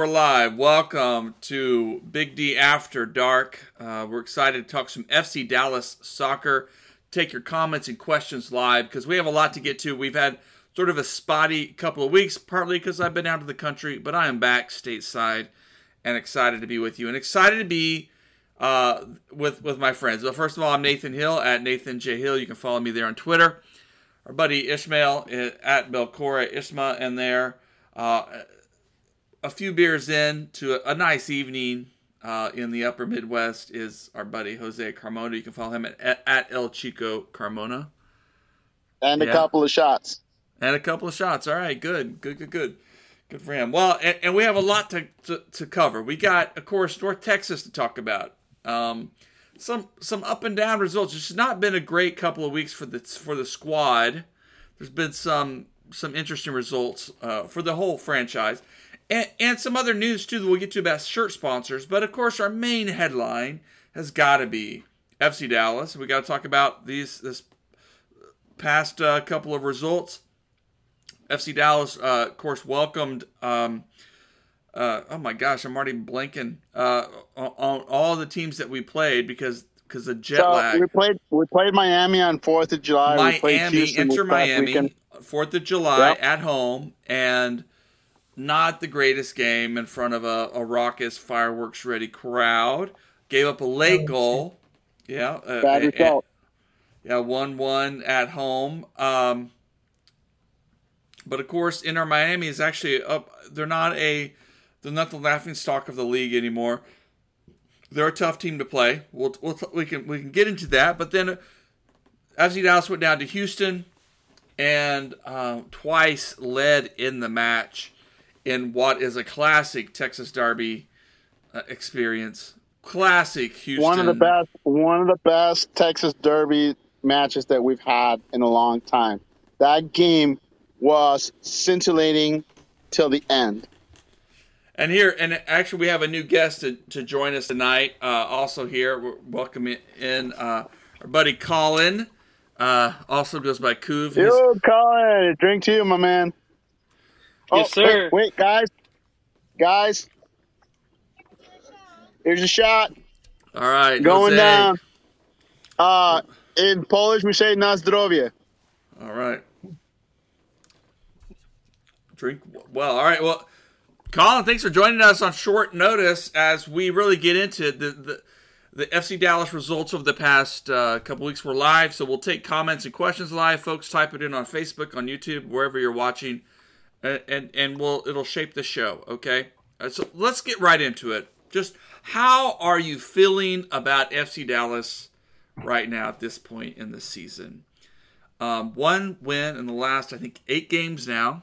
we're live. Welcome to Big D After Dark. Uh, we're excited to talk some FC Dallas soccer. Take your comments and questions live because we have a lot to get to. We've had sort of a spotty couple of weeks, partly because I've been out of the country, but I am back stateside and excited to be with you and excited to be uh, with with my friends. Well, first of all, I'm Nathan Hill at Nathan J Hill. You can follow me there on Twitter. Our buddy Ishmael uh, at Belcora Isma in there. Uh, a few beers in to a, a nice evening uh, in the upper Midwest is our buddy Jose Carmona. You can follow him at, at, El Chico Carmona. And a Yeah. couple of shots. And a couple of shots. All right, good, good, good, good. Good for him. Well, and, and we have a lot to, to, to cover. We got, of course, North Texas to talk about. Um, some some up and down results. It's not been a great couple of weeks for the for the squad. There's been some some interesting results uh, for the whole franchise, and, and some other news too that we'll get to about shirt sponsors. But of course, our main headline has got to be FC Dallas. We got to talk about these this past uh, couple of results. FC Dallas, uh, of course, welcomed. Um, uh, oh my gosh, I'm already blanking uh, on, all the teams that we played because because of jet So lag. we played we played Miami on Fourth of July. we played Miami, Houston this Inter Miami. Fourth of July Yep. at home, and not the greatest game in front of a, a raucous, fireworks ready crowd. Gave up a late goal. Yeah, uh, Bad and- yeah, one one at home. Um, but of course, Inter Miami is actually up. They're not a they're not the laughing stock of the league anymore. They're a tough team to play. We'll, we'll we can we can get into that. But then, FC Dallas went down to Houston, and uh, twice led in the match in what is a classic Texas Derby uh, experience. Classic Houston. One of the best one of the best Texas Derby matches that we've had in a long time. That game was scintillating till the end. And here, and actually, we have a new guest to, to join us tonight. Uh, also here, we're welcoming in uh, our buddy Colin. Uh, also goes by Coov. Yo, Colin, drink to you, my man. Yes, oh, sir. Wait, wait, guys, guys. Here's a shot all right, going Jose. down. Uh, in Polish, we say na zdrowie. All right. Drink well. All right. Well, Colin, thanks for joining us on short notice as we really get into the the, the FC Dallas results of the past uh, couple weeks. We're live, so we'll take comments and questions live. Folks, type it in on Facebook, on YouTube, wherever you're watching, and and, and we'll it'll shape the show. Okay. Uh, so let's get right into it. Just how are you feeling about FC Dallas right now at this point in the season? Um, one win in the last, I think, eight games now.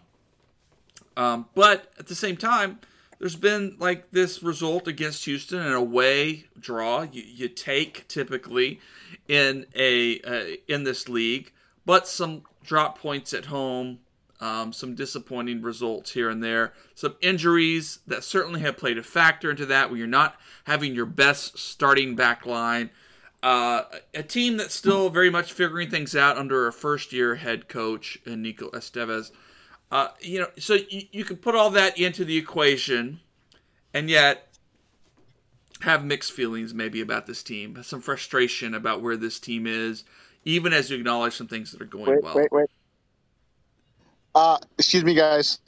Um, but at the same time, there's been like this result against Houston, an away draw. You, you take typically in a uh, in this league, but some drop points at home, um, some disappointing results here and there, some injuries that certainly have played a factor into that. Where you're not having your best starting back line. Uh, a team that's still very much figuring things out under a first year head coach, uh, Nico Estevez. Uh, you know, so you, you can put all that into the equation and yet have mixed feelings maybe about this team, some frustration about where this team is, even as you acknowledge some things that are going Wait, well. wait, wait. Uh, excuse me, guys.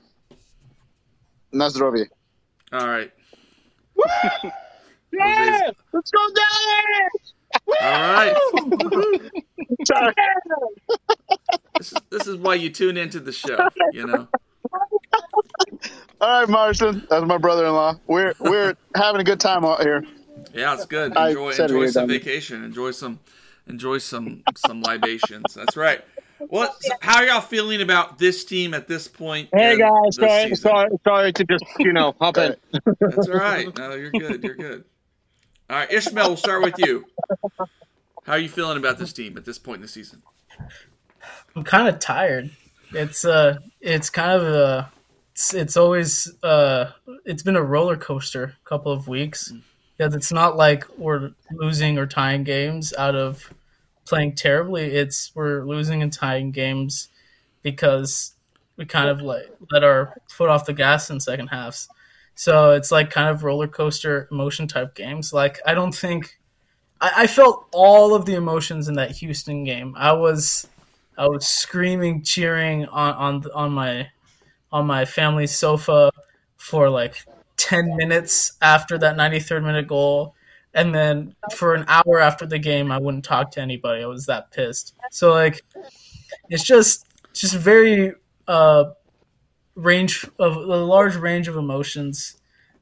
Na zdrowie. All right. Yes! Let's go Dallas! All right. Sorry. This is, this is why you tune into the show, you know. All right, Marston. That's my brother-in-law. We're we're having a good time out here. Yeah, it's good. Enjoy enjoy some vacation. Enjoy some enjoy some some libations. That's right. What? How are y'all feeling about this team at this point? Hey in guys, sorry, season? sorry, sorry to just you know hop in. That's all right. No, you're good. You're good. All right, Ishmael, we'll start with you. How are you feeling about this team at this point in the season? I'm kind of tired. It's uh, it's kind of a, it's, it's always uh, it's been a roller coaster couple of weeks. Because it's not like we're losing or tying games out of playing terribly. It's we're losing and tying games because we kind of like let our foot off the gas in second halves. So it's like kind of roller coaster emotion type games. Like I don't think I, I felt all of the emotions in that Houston game. I was I was screaming, cheering on on on my on my family's sofa for like ten minutes after that 93rd minute goal, and then for an hour after the game, I wouldn't talk to anybody. I was that pissed. So like, it's just just very uh, range of a large range of emotions.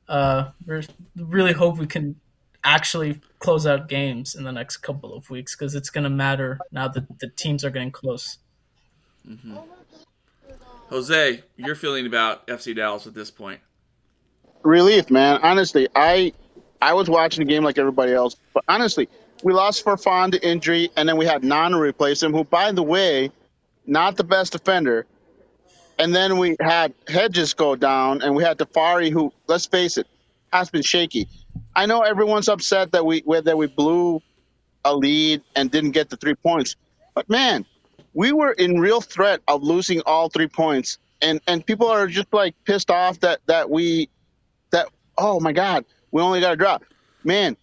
Uh, we really hope we can actually close out games in the next couple of weeks because it's going to matter now that the teams are getting close. mm-hmm. Jose, your feeling about FC Dallas at this point? Relief, man. Honestly, I I was watching the game like everybody else, but honestly, we lost Farfan to injury, and then we had Nanu replace him, who, by the way, not the best defender. And then we had Hedges go down, and we had Tafari, who, let's face it, has been shaky. I know everyone's upset that we that we blew a lead and didn't get the three points, but man, we were in real threat of losing all three points, and and people are just like pissed off that that we that oh my god, we only got a drop. Man,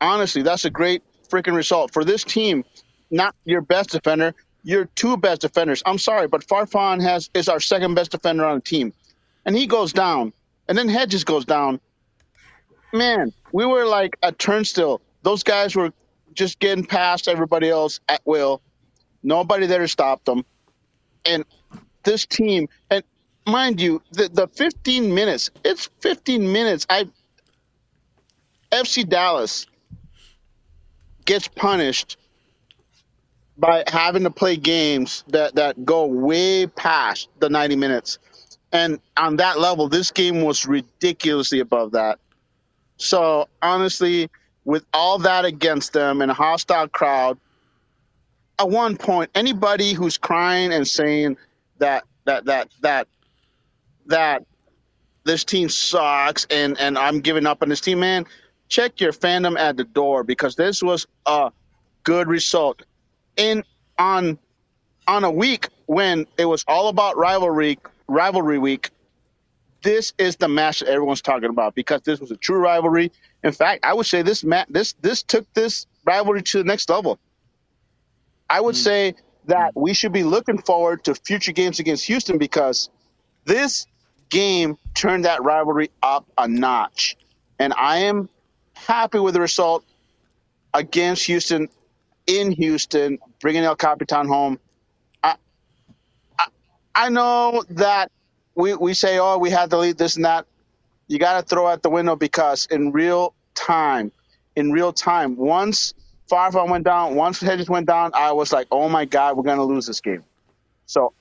honestly, that's a great freaking result for this team. Not your best defender, your two best defenders. I'm sorry, but Farfan has is our second best defender on the team, and he goes down, and then Hedges goes down. Man, we were like a turnstile. Those guys were just getting past everybody else at will. Nobody there to stop them, and this team and mind you, the the 15 minutes. It's 15 minutes. I FC Dallas gets punished by having to play games that, that go way past the 90 minutes. And on that level, this game was ridiculously above that. So honestly, with all that against them and a hostile crowd, at one point, anybody who's crying and saying that that that that that this team sucks and and I'm giving up on this team, man, check your fandom at the door because this was a good result. In on on a week when it was all about rivalry rivalry week, this is the match that everyone's talking about because this was a true rivalry. In fact, I would say this mat this this took this rivalry to the next level. I would hmm. say that we should be looking forward to future games against Houston because this game turned that rivalry up a notch. And I am happy with the result against Houston in Houston, bringing El Capitan home. I, I, I know that we, we say, oh, we had to lead this and that. You got to throw out the window because in real time, in real time, once Farfan went down, once Hedges went down, I was like, oh my God, we're going to lose this game. So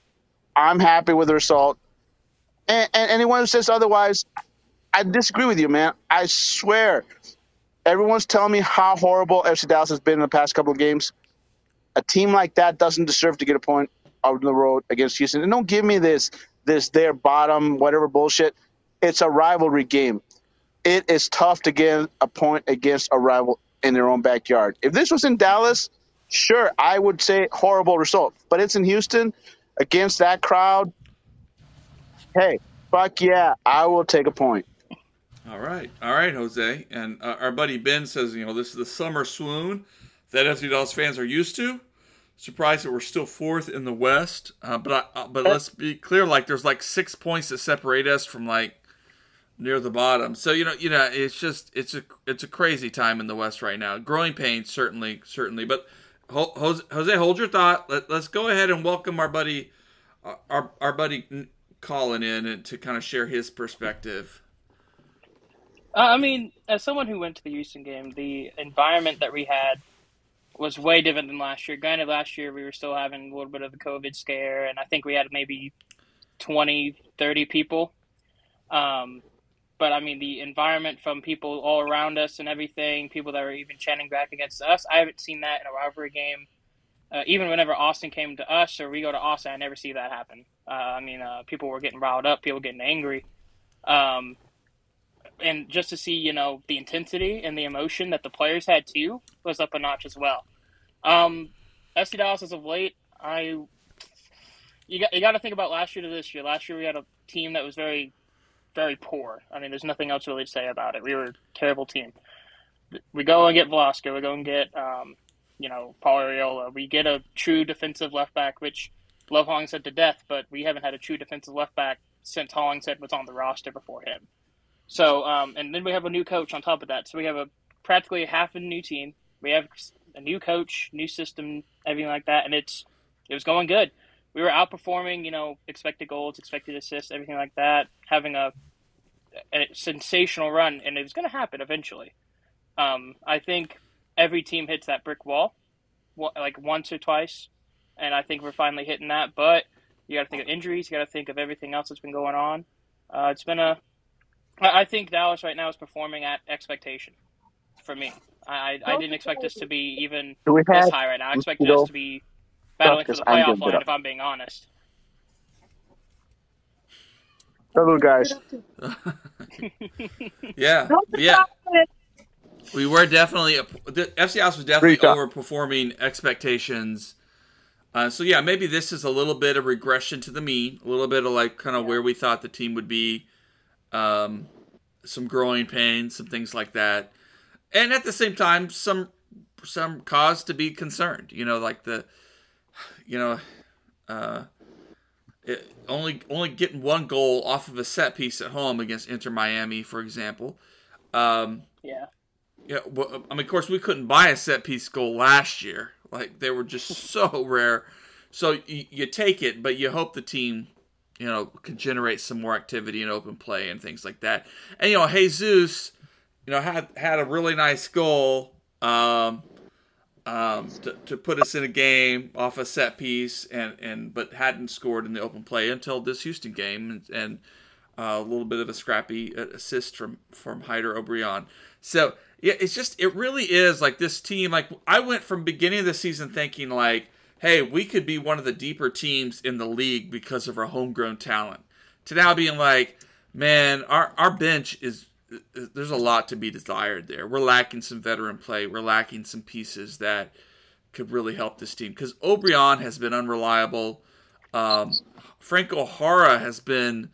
I'm happy with the result. And, and anyone who says otherwise, I disagree with you, man. I swear, everyone's telling me how horrible FC Dallas has been in the past couple of games. A team like that doesn't deserve to get a point on the road against Houston. And don't give me this, this their bottom, whatever bullshit. It's a rivalry game. It is tough to get a point against a rival in their own backyard. If this was in Dallas, sure, I would say horrible result. But it's in Houston against that crowd. Hey, fuck yeah, I will take a point. All right, all right, Jose. And uh, our buddy Ben says, you know, this is the summer swoon that FC Dallas fans are used to. Surprised that we're still fourth in the West, uh, but I, uh, but let's be clear, like there's like six points that separate us from like near the bottom. So you know, you know, it's just it's a it's a crazy time in the West right now. Growing pains, certainly, certainly. But Jose, Jose hold your thought. Let, let's go ahead and welcome our buddy, our our buddy calling in and to kind of share his perspective. Uh, I mean, as someone who went to the Houston game, the environment that we had was way different than last year. Granted, last year we were still having a little bit of the COVID scare, and I think we had maybe 20, 30 people. Um, but I mean, the environment from people all around us and everything, people that were even chanting back against us, I haven't seen that in a rivalry game. Uh, even whenever Austin came to us or we go to Austin, I never see that happen. Uh, I mean, uh, people were getting riled up, people getting angry. Um, and just to see, you know, the intensity and the emotion that the players had too was up a notch as well. Um, FC Dallas as of late, I you got you got to think about last year to this year. Last year we had a team that was very, very poor. I mean, there's nothing else really to say about it. We were a terrible team. We go and get Velasco. We go and get, um, you know, Paul Arriola. We get a true defensive left back, which love Hong said to death, but we haven't had a true defensive left back since Hollingshead was on the roster before him. So, um, and then we have a new coach on top of that. So we have a practically half a new team. We have a new coach, new system, everything like that, and it's it was going good. We were outperforming, you know, expected goals, expected assists, everything like that, having a, a sensational run, and it was going to happen eventually. Um, I think every team hits that brick wall, like once or twice, and I think we're finally hitting that. But you got to think of injuries, you got to think of everything else that's been going on. Uh, it's been a I think Dallas right now is performing at expectation for me. I, I didn't expect us to be even this high right now. I expected us to be battling for the playoff line, if I'm being honest. Hello, guys. yeah, yeah. We were definitely the FC Dallas was definitely overperforming expectations. Uh, so yeah, maybe this is a little bit of regression to the mean, a little bit of like kind of where we thought the team would be um, some growing pains, some things like that, and at the same time, some some cause to be concerned. You know, like the, you know, uh, it, only only getting one goal off of a set piece at home against Inter Miami, for example. Um, yeah. Yeah. Well, I mean, of course, we couldn't buy a set piece goal last year. Like they were just so rare. So you, you take it, but you hope the team you know, can generate some more activity and open play and things like that. And you know, Jesus, you know, had had a really nice goal um, um, to, to put us in a game off a set piece, and and but hadn't scored in the open play until this Houston game, and, and uh, a little bit of a scrappy assist from from Jader Obrian. So yeah, it's just it really is like this team. Like I went from beginning of the season thinking like hey, we could be one of the deeper teams in the league because of our homegrown talent. To now being like, man, our our bench is there's a lot to be desired there. We're lacking some veteran play. We're lacking some pieces that could really help this team because Obrian has been unreliable. Um, Franco Jara has been.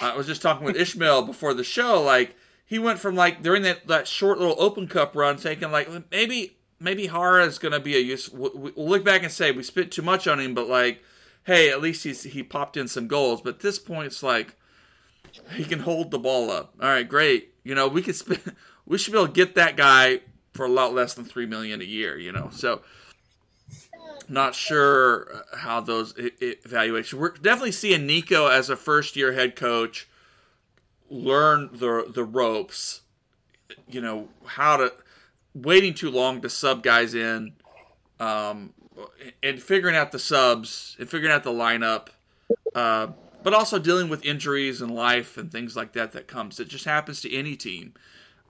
I was just talking with Ishmael before the show. Like he went from like during that that short little Open Cup run, thinking like maybe maybe Jara is going to be a use. We'll look back and say we spent too much on him, but like, hey, at least he's he popped in some goals. But at this point, it's like he can hold the ball up. All right, great. You know, we could spend. We should be able to get that guy for a lot less than three million a year. You know, so not sure uh, how those evaluations. We're definitely seeing Nico as a first year head coach learn the the ropes. You know how to waiting too long to sub guys in, um, and figuring out the subs and figuring out the lineup, uh, but also dealing with injuries and life and things like that that comes. It just happens to any team.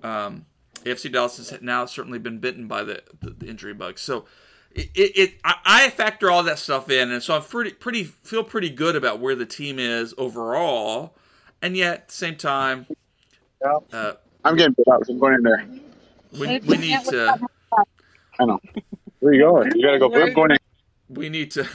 Um, AFC Dallas has now certainly been bitten by the, the, the injury bug. So it, it, it, I factor all that stuff in, and so I'm pretty pretty feel pretty good about where the team is overall, and yet at the same time, uh, I'm getting bit out. So I'm going in there. We, we need to. I know. Where are you going? You gotta go. We're going in. We need to.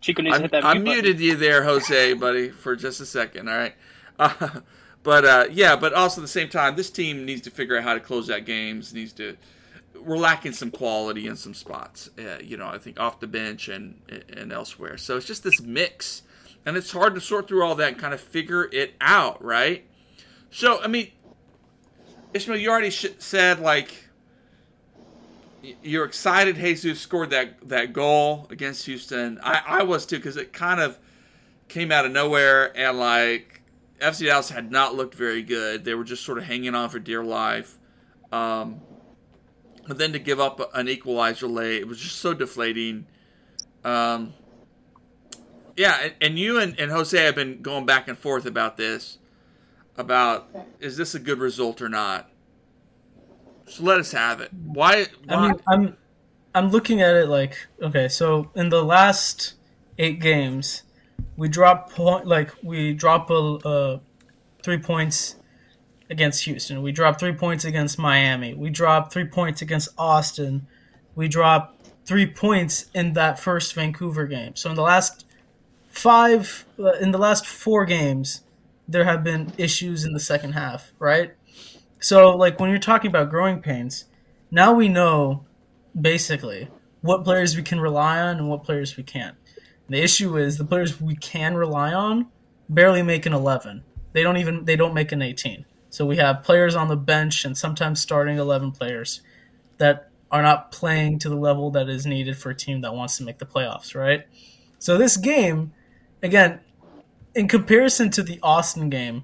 Chico needs I'm, to hit that. I muted you there, Jose, buddy, for just a second. All right. Uh, but uh, yeah, but also at the same time, this team needs to figure out how to close out games. Needs to. We're lacking some quality in some spots. Uh, you know, I think off the bench and and elsewhere. So it's just this mix, and it's hard to sort through all that and kind of figure it out, right? So I mean, Ishmael, you already sh- said like you're excited Jesus scored that that goal against Houston. I, I was too because it kind of came out of nowhere and like FC Dallas had not looked very good. They were just sort of hanging on for dear life. Um, but then to give up an equalizer late, it was just so deflating. Um, yeah, and, and you and, and Jose have been going back and forth about this, about is this a good result or not. So let us have it. Why? why? I mean, I'm I'm looking at it like okay, so in the last eight games, we drop point like we drop a, uh, three points against Houston. We drop three points against Miami. We drop three points against Austin. We drop three points in that first Vancouver game. So in the last five, uh, in the last four games, there have been issues in the second half, right? So like when you're talking about growing pains, now we know basically what players we can rely on and what players we can't. The issue is the players we can rely on barely make an 11. They don't even they don't make an 18. So we have players on the bench and sometimes starting 11 players that are not playing to the level that is needed for a team that wants to make the playoffs, right? So this game again in comparison to the Austin game,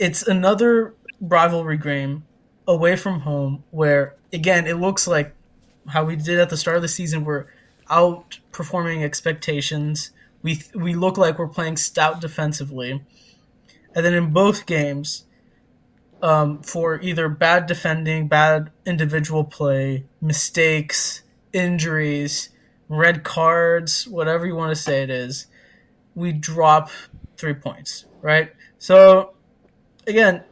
it's another rivalry game away from home where again it looks like how we did at the start of the season we're outperforming expectations. We we look like we're playing stout defensively. And then in both games um, for either bad defending bad individual play mistakes injuries red cards whatever you want to say it is we drop three points right so again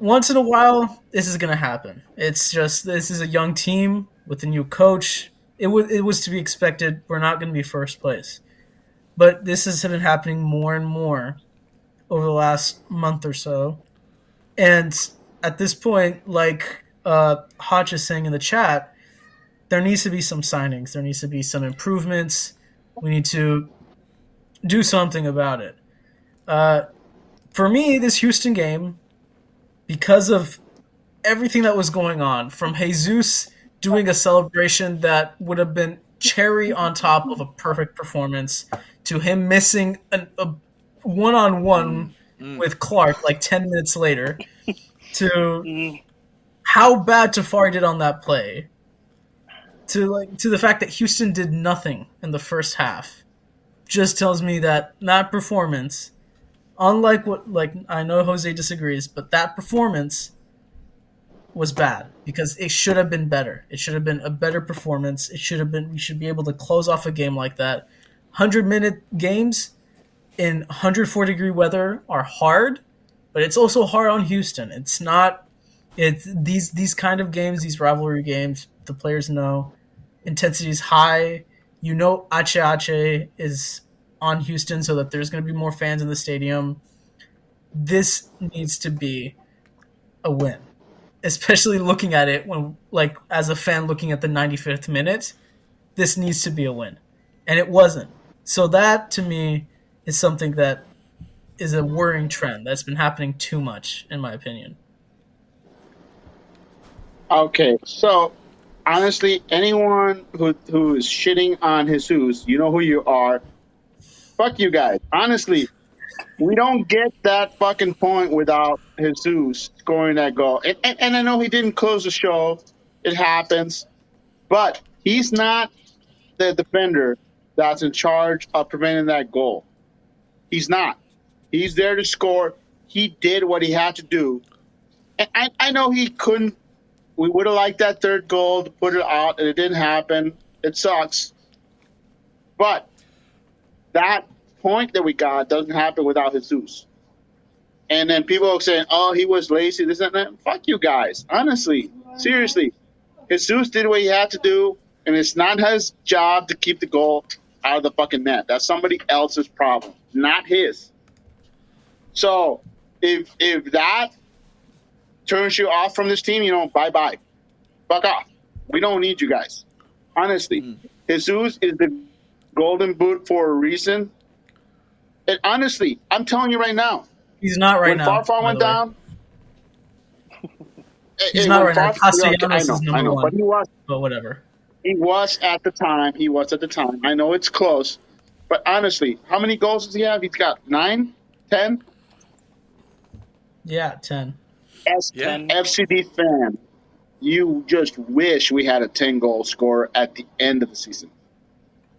once in a while, this is going to happen. It's just this is a young team with a new coach. It was it was to be expected. We're not going to be first place, but this has been happening more and more over the last month or so. And at this point, like uh, Hotch is saying in the chat, there needs to be some signings. There needs to be some improvements. We need to do something about it. Uh, for me, this Houston game because of everything that was going on, from Jesus doing a celebration that would have been cherry on top of a perfect performance, to him missing an, a one on one with Clark like 10 minutes later, to how bad Tafari did on that play, to like to the fact that Houston did nothing in the first half, just tells me that that performance unlike what like I know Jose disagrees, but that performance was bad because it should have been better. It should have been a better performance. It should have been we should be able to close off a game like that. 100 minute games in 104 degree weather are hard, but it's also hard on Houston. It's not it's these these kind of games, these rivalry games, the players know intensity is high. You know Ache Ache is on Houston so that there's going to be more fans in the stadium. This needs to be a win, especially looking at it when, like, as a fan looking at the 95th minute, this needs to be a win. And it wasn't. So, that to me is something that is a worrying trend that's been happening too much, in my opinion. Okay, so honestly, anyone who who is shitting on Jesus, you know who you are. Fuck you guys. Honestly, we don't get that fucking point without Jesus scoring that goal. And, and, and I know he didn't close the show. It happens. But he's not the defender that's in charge of preventing that goal. He's not. He's there to score. He did what he had to do. And I, I know he couldn't. We would have liked that third goal to put it out, and it didn't happen. It sucks. But that point that we got doesn't happen without Jesus. And then people are saying, "Oh, he was lazy." This and that. Fuck you guys. Honestly, seriously, Jesus did what he had to do, and it's not his job to keep the goal out of the fucking net. That's somebody else's problem, not his. So, if if that turns you off from this team, you know, bye bye, fuck off. We don't need you guys. Honestly, hmm. Jesus is the golden boot for a reason. And honestly, I'm telling you right now, He's not right when now. Farfar by went way. down, He's not when right now. Farfar- Castellanos I is know, number I know, one. but he was But whatever. he was at the time. He was at the time. I know it's close, but honestly, how many goals does he have? He's got nine, ten. Yeah, 10. As Yeah. an FCD fan, you just wish we had a 10 goal scorer at the end of the season.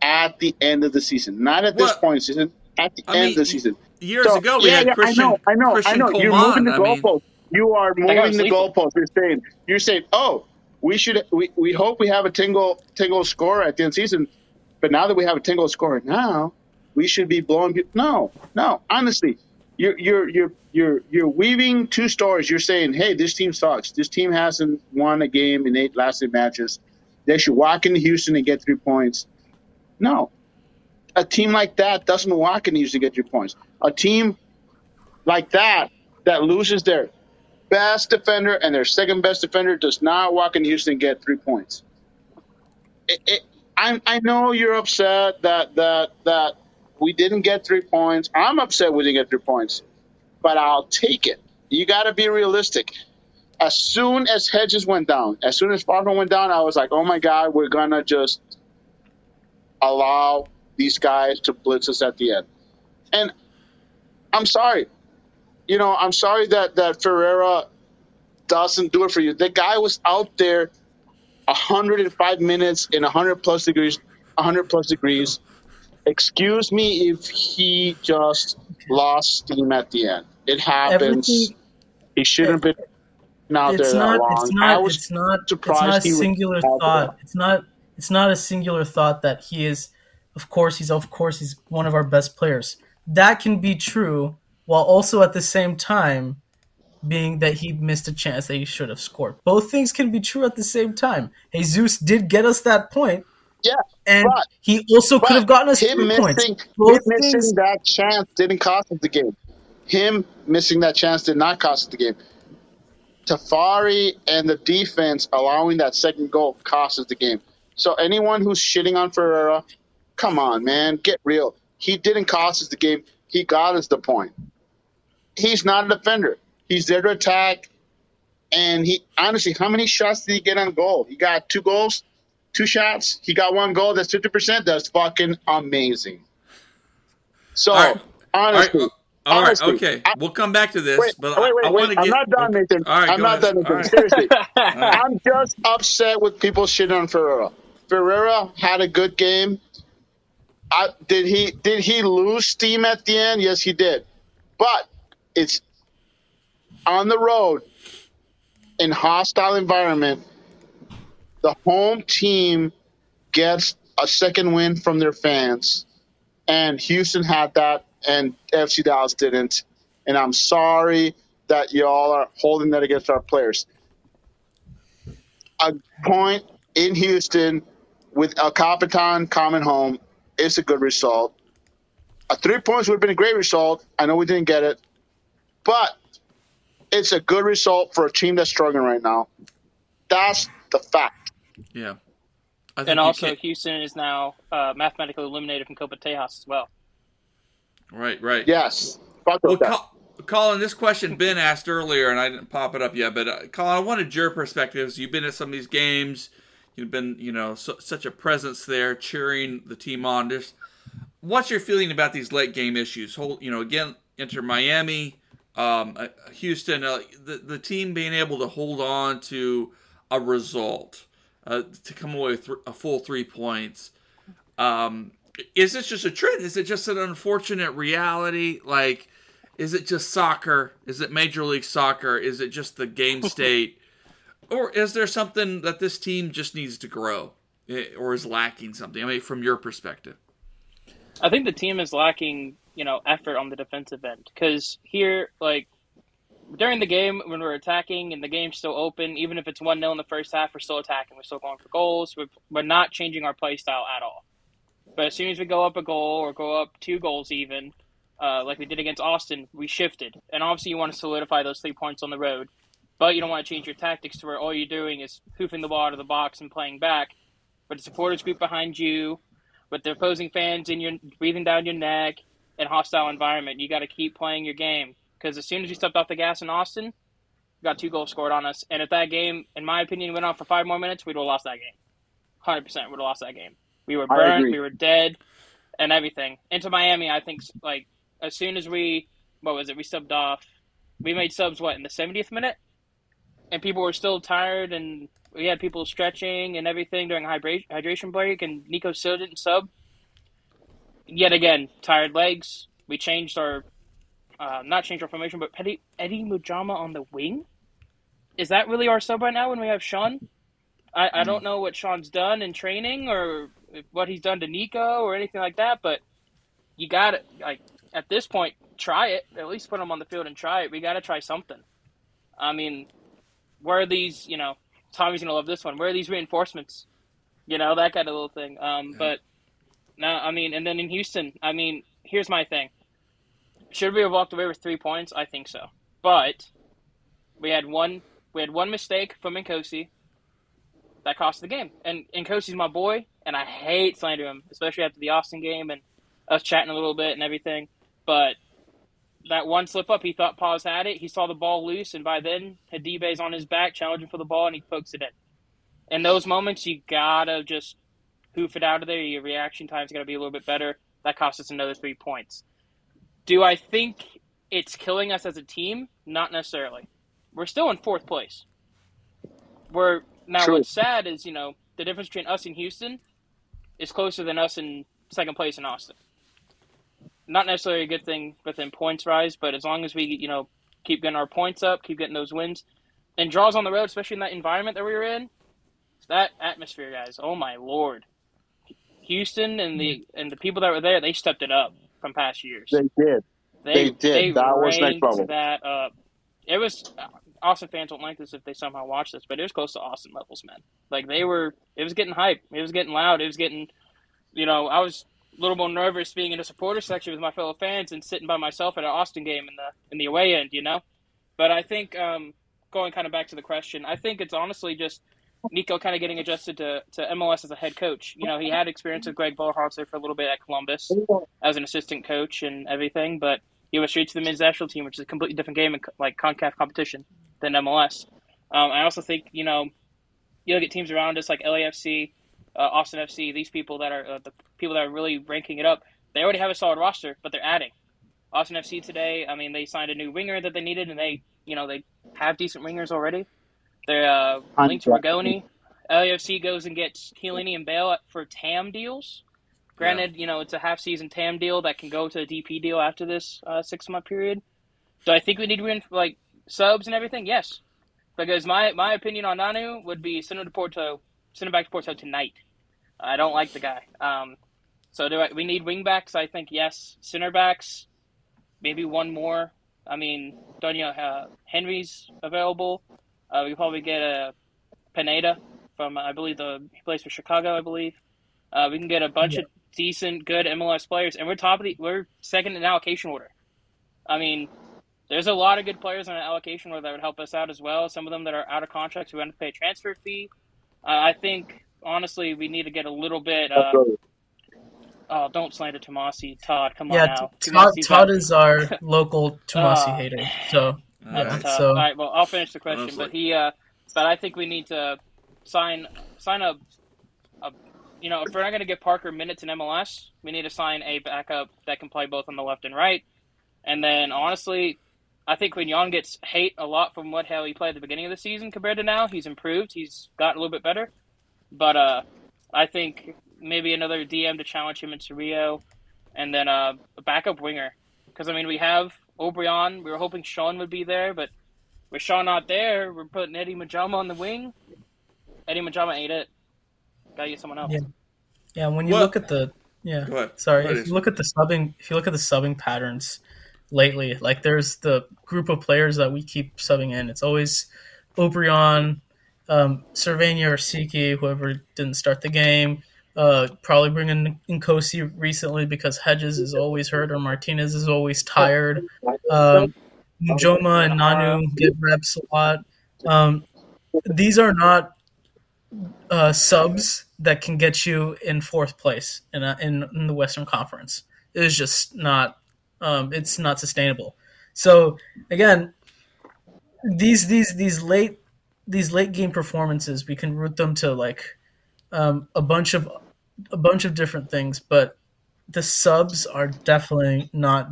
At the end of the season. Not at this Well, point in the season, at the I end mean, of the season. Years So, ago, we yeah, had yeah, Christian. I know, I know, Christian I know. You're moving the I mean, goalposts. You are moving the lethal. goalposts. You're saying, you're saying, oh, we should, we, we hope we have a 10 goal, 10 goal scorer at the end of the season. But now that we have a 10 goal scorer now, we should be blowing people. No, no, honestly, you're, you're, you're, you're, you're weaving two stories. You're saying, hey, this team sucks. This team hasn't won a game in eight last eight matches. They should walk into Houston and get three points. No, a team like that doesn't walk in Houston to get three points. A team like that that loses their best defender and their second best defender does not walk in Houston and get three points. It, it, I, I know you're upset that that that we didn't get three points. I'm upset we didn't get three points, but I'll take it. You got to be realistic. As soon as Hedges went down, as soon as Fargo went down, I was like, oh my God, we're going to just allow these guys to blitz us at the end. And I'm sorry. You know, I'm sorry that, that Ferreira doesn't do it for you. The guy was out there 105 minutes in 100 plus degrees, 100 plus degrees. Excuse me if he just lost steam at the end. It happens. Everything- he shouldn't have been out there that not long. it's I not was it's not it's not a singular thought it's not it's not a singular thought that he is of course he's of course he's one of our best players that can be true while also at the same time being that he missed a chance that he should have scored both things can be true at the same time jesus did get us that point Yeah, and but- he also could have gotten us him missing, points him missing that chance didn't cost us the game. Him missing that chance did not cost us the game. Tafari and the defense allowing that second goal cost us the game. So anyone who's shitting on Ferreira, come on, man, get real. He didn't cost us the game. He got us the point. He's not a defender. He's there to attack. And he honestly, how many shots did he get on goal? He got two goals, two shots. He got one goal. That's fifty percent. That's fucking amazing. So right. honestly, all right, all right, honestly, okay. I- we'll come back to this, wait, but wait, wait, I, I want to I'm not done, okay. Nathan. All right, I'm not ahead. done, Nathan. Right. Seriously. I'm just upset with people shitting on Ferreira. Ferreira had a good game. I, did he did he lose steam at the end? Yes, he did. But it's on the road in hostile environment. The home team gets a second win from their fans, and Houston had that, and FC Dallas didn't. And I'm sorry that y'all are holding that against our players. A point in Houston with El Capitan coming home is a good result. A three points would have been a great result. I know we didn't get it, but it's a good result for a team that's struggling right now. That's the fact. Yeah. I think And also, can't- Houston is now uh, mathematically eliminated from Copa Tejas as well. right, right. Yes. Well. Col- Colin, this question Ben asked earlier, and I didn't pop it up yet. But uh, Colin, I wanted your perspectives. You've been at some of these games. You've been, you know, su such a presence there, cheering the team on. Just what's your feeling about these late game issues? Hold, you know, again, Inter Miami, um, uh, Houston, uh, the the team being able to hold on to a result, uh, to come away with a full three points. Um, is this just a trend? Is it just an unfortunate reality? Like, is it just soccer? Is it Major League Soccer? Is it just the game state? or is there something that this team just needs to grow eh, or is lacking something? I mean, from your perspective. I think the team is lacking, you know, effort on the defensive end because here, like during the game when we're attacking and the game's still open, even if it's one 0 in the first half, we're still attacking. We're still going for goals. We're, we're not changing our play style at all. But as soon as we go up a goal or go up two goals, even uh, like we did against Austin, we shifted. And obviously, you want to solidify those three points on the road, but you don't want to change your tactics to where all you're doing is hoofing the ball out of the box and playing back. But the supporters group behind you, with the opposing fans in your breathing down your neck and hostile environment, you got to keep playing your game. Because as soon as we stepped off the gas in Austin, we got two goals scored on us. And if that game, in my opinion, went on for five more minutes, we'd have lost that game. Hundred percent, would have lost that game. We were burned, we were dead, and everything. Inter Miami, I think like as soon as we, what was it? We subbed off. We made subs what in the seventieth minute. and people were still tired, and we had people stretching and everything during hydration break, and Nico still didn't sub. Yet again, tired legs. We changed our, uh, not change our formation, but Eddie, Eddie Munjoma on the wing. Is that really our sub right now when we have Sean? I, I don't know what Sean's done in training or what he's done to Nico or anything like that, but you got to like at this point try it. At least put him on the field and try it. We got to try something. I mean, where are these? You know, Tommy's gonna love this one. Where are these reinforcements? You know that kind of little thing. Um, but no, I mean, and then in Houston, I mean, here's my thing. Should we have walked away with three points? I think so. But we had one we had one mistake from Nkosi that cost the game. And Nkosi's my boy, and I hate slandering him, especially after the Austin game and us chatting a little bit and everything. But that one slip up, he thought Paes had it. He saw the ball loose, and by then Hadebe's on his back challenging for the ball, and he pokes it in. In those moments, you gotta just hoof it out of there. Your reaction time's gotta be a little bit better. That cost us another three points. Do I think it's killing us as a team? Not necessarily. We're still in fourth place. We're now True. what's sad is you know the difference between us and Houston is closer than us in second place in Austin. Not necessarily a good thing within points rise, but as long as we you know keep getting our points up, keep getting those wins, and draws on the road, especially in that environment that we were in, that atmosphere, guys. Oh my lord, Houston and the and the people that were there, they stepped it up from past years. They did. They did. That was next level. That up. It was Austin fans won't like this if they somehow watch this, but it was close to Austin levels, man. Like they were, it was getting hype. It was getting loud. It was getting, you know, I was a little more nervous being in the supporter section with my fellow fans and sitting by myself at an Austin game in the in the away end, you know. But I think um, going kind of back to the question, I think it's honestly just Nico kind of getting adjusted to, to MLS as a head coach. You know, he had experience with Greg Berhalter for a little bit at Columbus as an assistant coach and everything, but he went straight to the men's national team, which is a completely different game in like Concacaf competition than MLS. Um, I also think you know you look at teams around us like LAFC, uh, Austin FC. These people that are uh, the people that are really ranking it up. They already have a solid roster, but they're adding. Austin FC today. I mean, they signed a new winger that they needed, and they you know they have decent wingers already. They're uh, linked to Rigoni. LAFC goes and gets Chiellini and Bale for TAM deals. Granted, you know it's a half season TAM deal that can go to a DP deal after this uh, six month period. Do I think we need to win like subs and everything? Yes, because my my opinion on Nanu would be send him to Porto, send him back to Porto tonight. I don't like the guy. Um, so do I, we need wing backs? I think yes. Center backs, maybe one more. I mean, Daniel uh, Henry's available. Uh, we could probably get a Pineda from I believe the he plays for Chicago. I believe uh, we can get a bunch Yeah. of decent, good MLS players, and we're top of the we're second in allocation order. I mean, there's a lot of good players on an allocation order that would help us out as well. Some of them that are out of contracts, we have to pay a transfer fee. Uh, I think honestly, we need to get a little bit. Uh, oh, don't slander Twumasi, Todd. Come Yeah, on now. Todd, Todd is our local Twumasi Uh, hater. So That's yeah, tough. so All right, well, I'll finish the question, Honestly. but he, uh, but I think we need to sign sign a, a you know, if we're not going to give Parker minutes in MLS, we need to sign a backup that can play both on the left and right. And then, honestly, I think when Quignon gets hate a lot from what how he played at the beginning of the season compared to now. He's improved. He's gotten a little bit better. But uh, I think maybe another DM to challenge him into Rio, and then uh, a backup winger. Because I mean, we have Obrian. We were hoping Sean would be there, but with Sean not there, we're putting Eddie Munjoma on the wing. Eddie Munjoma ain't it. Gotta get someone else. Yeah. yeah, when you Well- look at the yeah, sorry, Go ahead, if you look at the subbing, if you look at the subbing patterns lately, like there's the group of players that we keep subbing in. It's always Obrian, um, Servania or Siki, whoever didn't start the game. Uh, probably bringing Nkosi recently because Hedges is always hurt or Martinez is always tired. Um, Joma and Nanu get reps a lot. Um, these are not uh, subs that can get you in fourth place in, a, in in the Western Conference. It is just not. Um, it's not sustainable. So again, these these these late these late game performances we can root them to like um, a bunch of a bunch of different things, but the subs are definitely not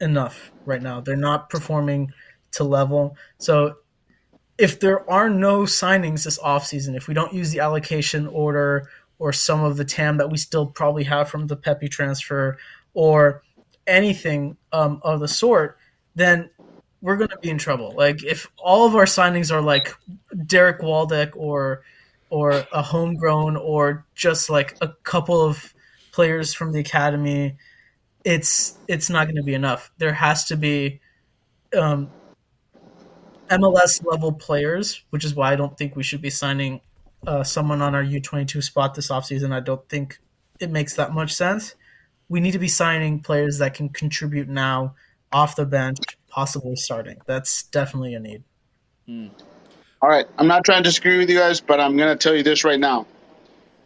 enough right now. They're not performing to level. So if there are no signings this offseason, if we don't use the allocation order or some of the TAM that we still probably have from the Pepi transfer or anything um, of the sort, then we're going to be in trouble. Like if all of our signings are like Derek Waldeck or or a homegrown or just like a couple of players from the academy, it's it's not going to be enough. There has to be um, MLS level players, which is why I don't think we should be signing uh, someone on our U22 spot this offseason. I don't think it makes that much sense. We need to be signing players that can contribute now off the bench, possibly starting. That's definitely a need. Mm. All right. I'm not trying to disagree with you guys, but I'm going to tell you this right now.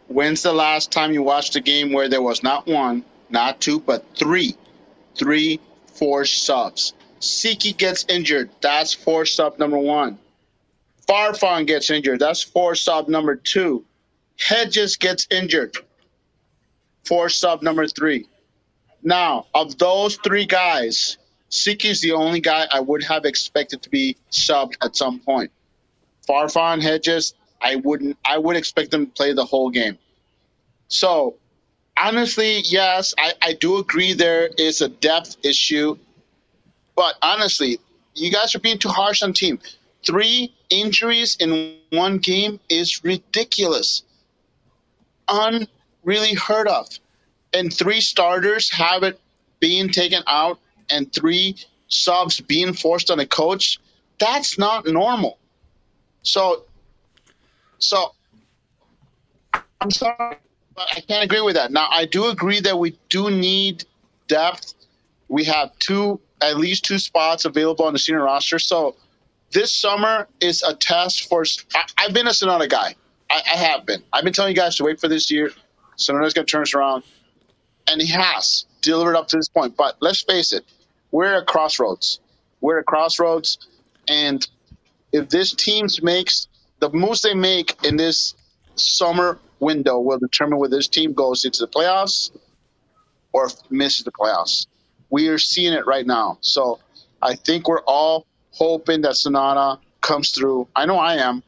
When's the last time you watched a game where there was not one, not two, but three, three, four subs? Siki gets injured. That's four sub number one. Farfan gets injured. That's four sub number two. Hedges gets injured. Four sub number three. Now, of those three guys, Siki is the only guy I would have expected to be subbed at some point. Farfan Hedges, I wouldn't. I would expect them to play the whole game. So, honestly, yes, I, I do agree there is a depth issue. But honestly, you guys are being too harsh on team. Three injuries in one game is ridiculous. Unreally heard of. And three starters have it being taken out and three subs being forced on a coach. That's not normal. So, so I'm sorry, but I can't agree with that. Now, I do agree that we do need depth. We have two, at least two spots available on the senior roster. So, this summer is a test for. I, have been a Zanotta guy. I, I, have been. I've been telling you guys to wait for this year. Zanotta's going to turn us around, and he has delivered up to this point. But let's face it, we're at crossroads. We're at crossroads, and if this team makes the moves they make in this summer window will determine whether this team goes into the playoffs or misses the playoffs. We are seeing it right now. So I think we're all hoping that Zanotta comes through. I know I am.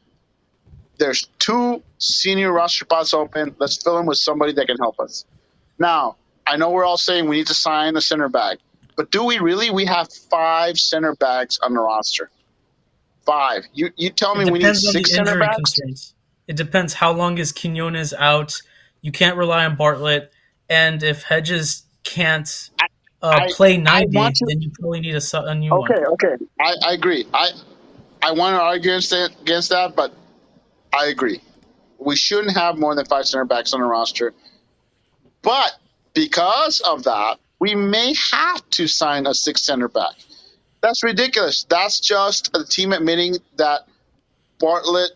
There's two senior roster spots open. Let's fill them with somebody that can help us. Now, I know we're all saying we need to sign a center back, but do we really? We have five center backs on the roster. Five. You you tell me we need six center backs. Constraints. It depends how long is Quinones out. You can't rely on Bartlett, and if Hedges can't uh, I, play ninety, to, then you probably need a, a new okay, one. Okay, okay, I, I agree. I I want to argue against that, against that, but I agree. We shouldn't have more than five center backs on the roster. But because of that, we may have to sign a six center back. That's ridiculous. That's just a team admitting that Bartlett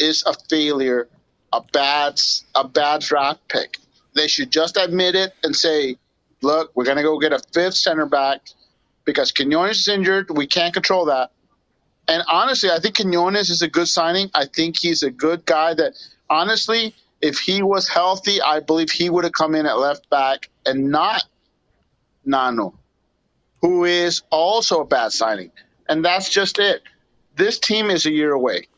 is a failure, a bad a bad draft pick. They should just admit it and say, "Look, we're going to go get a fifth center back because Quinones is injured. We can't control that." And honestly, I think Quinones is a good signing. I think he's a good guy that honestly, if he was healthy, I believe he would have come in at left back and not Nanu, who is also a bad signing. And that's just it. This team is a year away.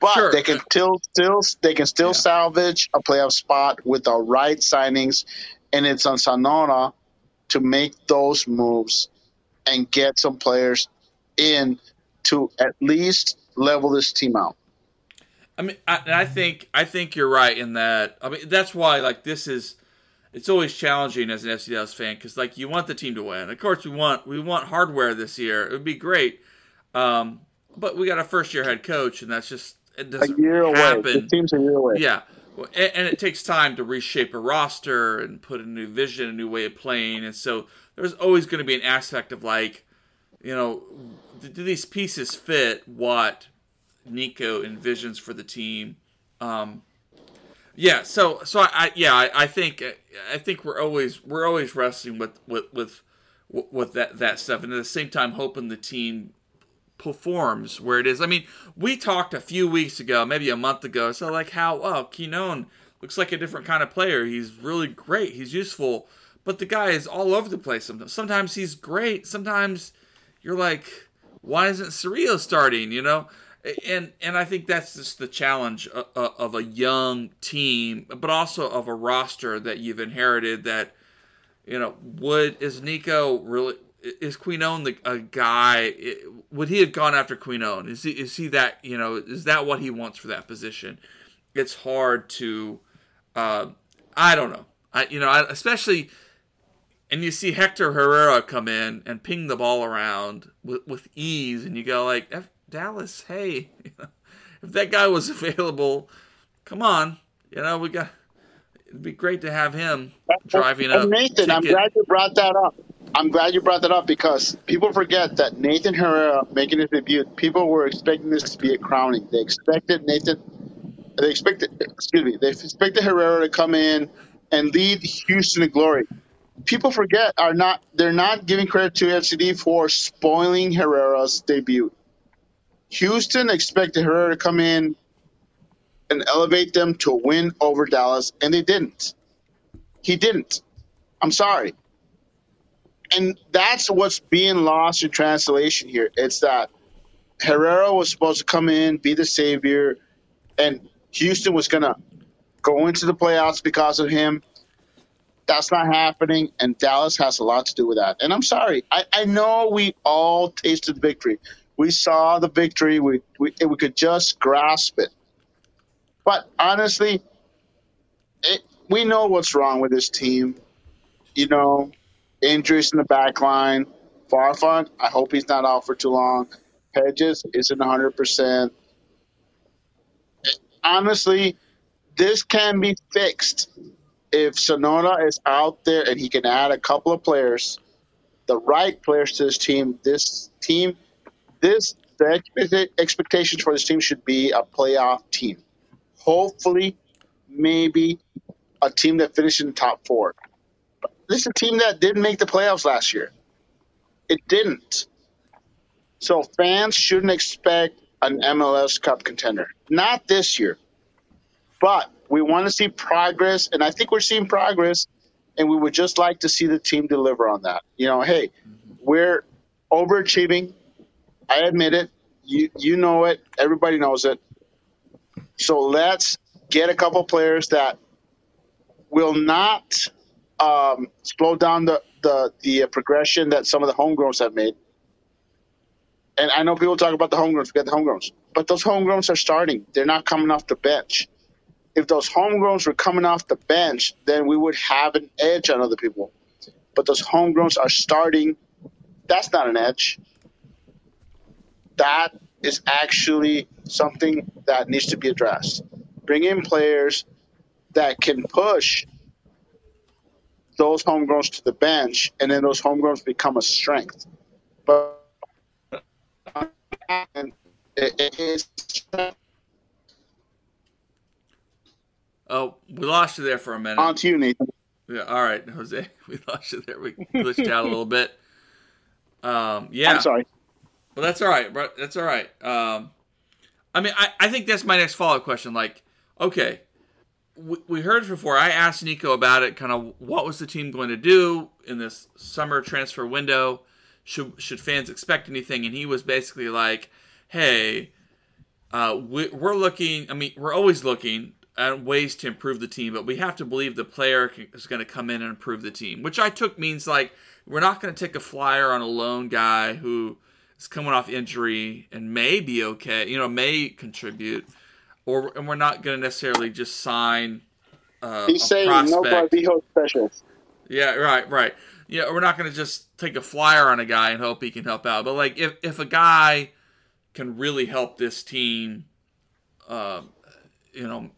But sure. they can still still they can still yeah. salvage a playoff spot with the right signings, and it's on Zanotta to make those moves and get some players in to at least level this team out. I mean, I, I think I think you're right in that. I mean, that's why like this is. It's always challenging as an FC Dallas fan because like you want the team to win. Of course, we want we want hardware this year. It would be great, um, but we got a first year head coach, and that's just it doesn't a year happen. away. The team's a year away. Yeah, and, and it takes time to reshape a roster and put a new vision, a new way of playing, and so there's always going to be an aspect of like, you know, do these pieces fit what Nico envisions for the team? Um, yeah, so so I, yeah I, I think I think we're always we're always wrestling with with with with that that stuff, and at the same time hoping the team performs where it is. I mean, we talked a few weeks ago, maybe a month ago, so like how oh Quignon looks like a different kind of player. He's really great. He's useful, but the guy is all over the place. Sometimes, sometimes he's great. Sometimes you're like, why isn't Cerrillo starting? You know, and and I think that's just the challenge of, of a young team, but also of a roster that you've inherited. That you know, would is Nico really? Is Quignon the a guy? Would he have gone after Quignon? Is he is he that you know? Is that what he wants for that position? It's hard to, uh, I don't know. I you know, I, especially, and you see Hector Herrera come in and ping the ball around with, with ease, and you go like, Dallas, hey, if that guy was available, come on, you know, we got. It'd be great to have him driving up. Nathan, I'm glad you brought that up. I'm glad you brought that up because people forget that Nathan Herrera making his debut. People were expecting this to be a crowning. They expected Nathan. They expected, excuse me, they expected Herrera to come in and lead Houston to glory. People forget are not they're not giving credit to FCD for spoiling Herrera's debut. Houston expected Herrera to come in and elevate them to win over Dallas, and they didn't. He didn't. I'm sorry. And that's what's being lost in translation here. It's that Herrera was supposed to come in, be the savior, and Houston was going to go into the playoffs because of him. That's not happening, and Dallas has a lot to do with that. And I'm sorry. I, I know we all tasted victory. We saw the victory. We, we, we could just grasp it. But honestly, it, we know what's wrong with this team. You know, injuries in the back line. Farfan, I hope he's not out for too long. Hedges isn't 100%. Honestly, this can be fixed if Zanotta is out there and he can add a couple of players, the right players to this team. This team, this the expectations for this team should be a playoff team. Hopefully, maybe a team that finishes in the top four. This is a team that didn't make the playoffs last year. It didn't. So fans shouldn't expect an MLS Cup contender. Not this year. But we want to see progress, and I think we're seeing progress, and we would just like to see the team deliver on that. You know, hey, we're overachieving. I admit it. You you know it. Everybody knows it. So let's get a couple players that will not um, slow down the, the the progression that some of the homegrowns have made. And I know people talk about the homegrowns, forget the homegrowns, but those homegrowns are starting. They're not coming off the bench. If those homegrowns were coming off the bench, then we would have an edge on other people. But those homegrowns are starting. That's not an edge. That is actually something that needs to be addressed. Bring in players that can push those homegrowns to the bench, and then those homegrowns become a strength. But it is. Oh, we lost you there for a minute. On to you, Nathan. Yeah, all right, Jose. We lost you there. We glitched out a little bit. Um, yeah. I'm sorry. Well, that's all right, bro. That's all right. Um, I mean, I, I think that's my next follow up question. Like, okay, we, we heard before. I asked Nico about it. Kind of, what was the team going to do in this summer transfer window? Should should fans expect anything? And he was basically like, "Hey, uh, we, we're looking. I mean, we're always looking at ways to improve the team, but we have to believe the player is going to come in and improve the team." Which I took means like we're not going to take a flyer on a lone guy who is coming off injury and may be okay, you know, may contribute, or and we're not going to necessarily just sign. Uh, He's saying no Barbijo specials. Yeah, right, right. Yeah, we're not going to just take a flyer on a guy and hope he can help out. But like, if if a guy can really help this team, um, you know,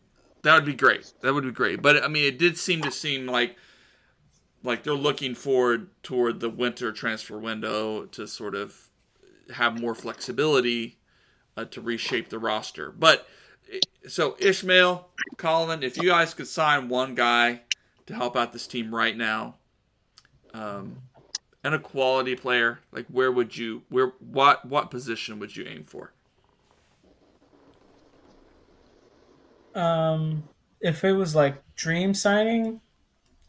that would be great. That would be great. But I mean, it did seem to seem like like they're looking forward toward the winter transfer window to sort of have more flexibility uh, to reshape the roster. But so Ismael, Colin, if you guys could sign one guy to help out this team right now, um, and a quality player, like where would you where what what position would you aim for? Um, if it was like dream signing,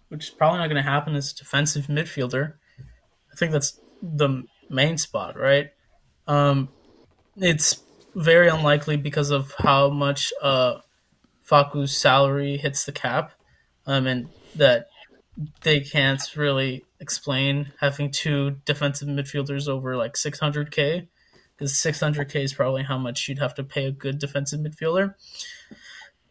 which is probably not going to happen as defensive midfielder, I think that's the main spot, right? Um, it's very unlikely because of how much uh, Facu's salary hits the cap, um, and that they can't really explain having two defensive midfielders over like 600k because 600k is probably how much you'd have to pay a good defensive midfielder.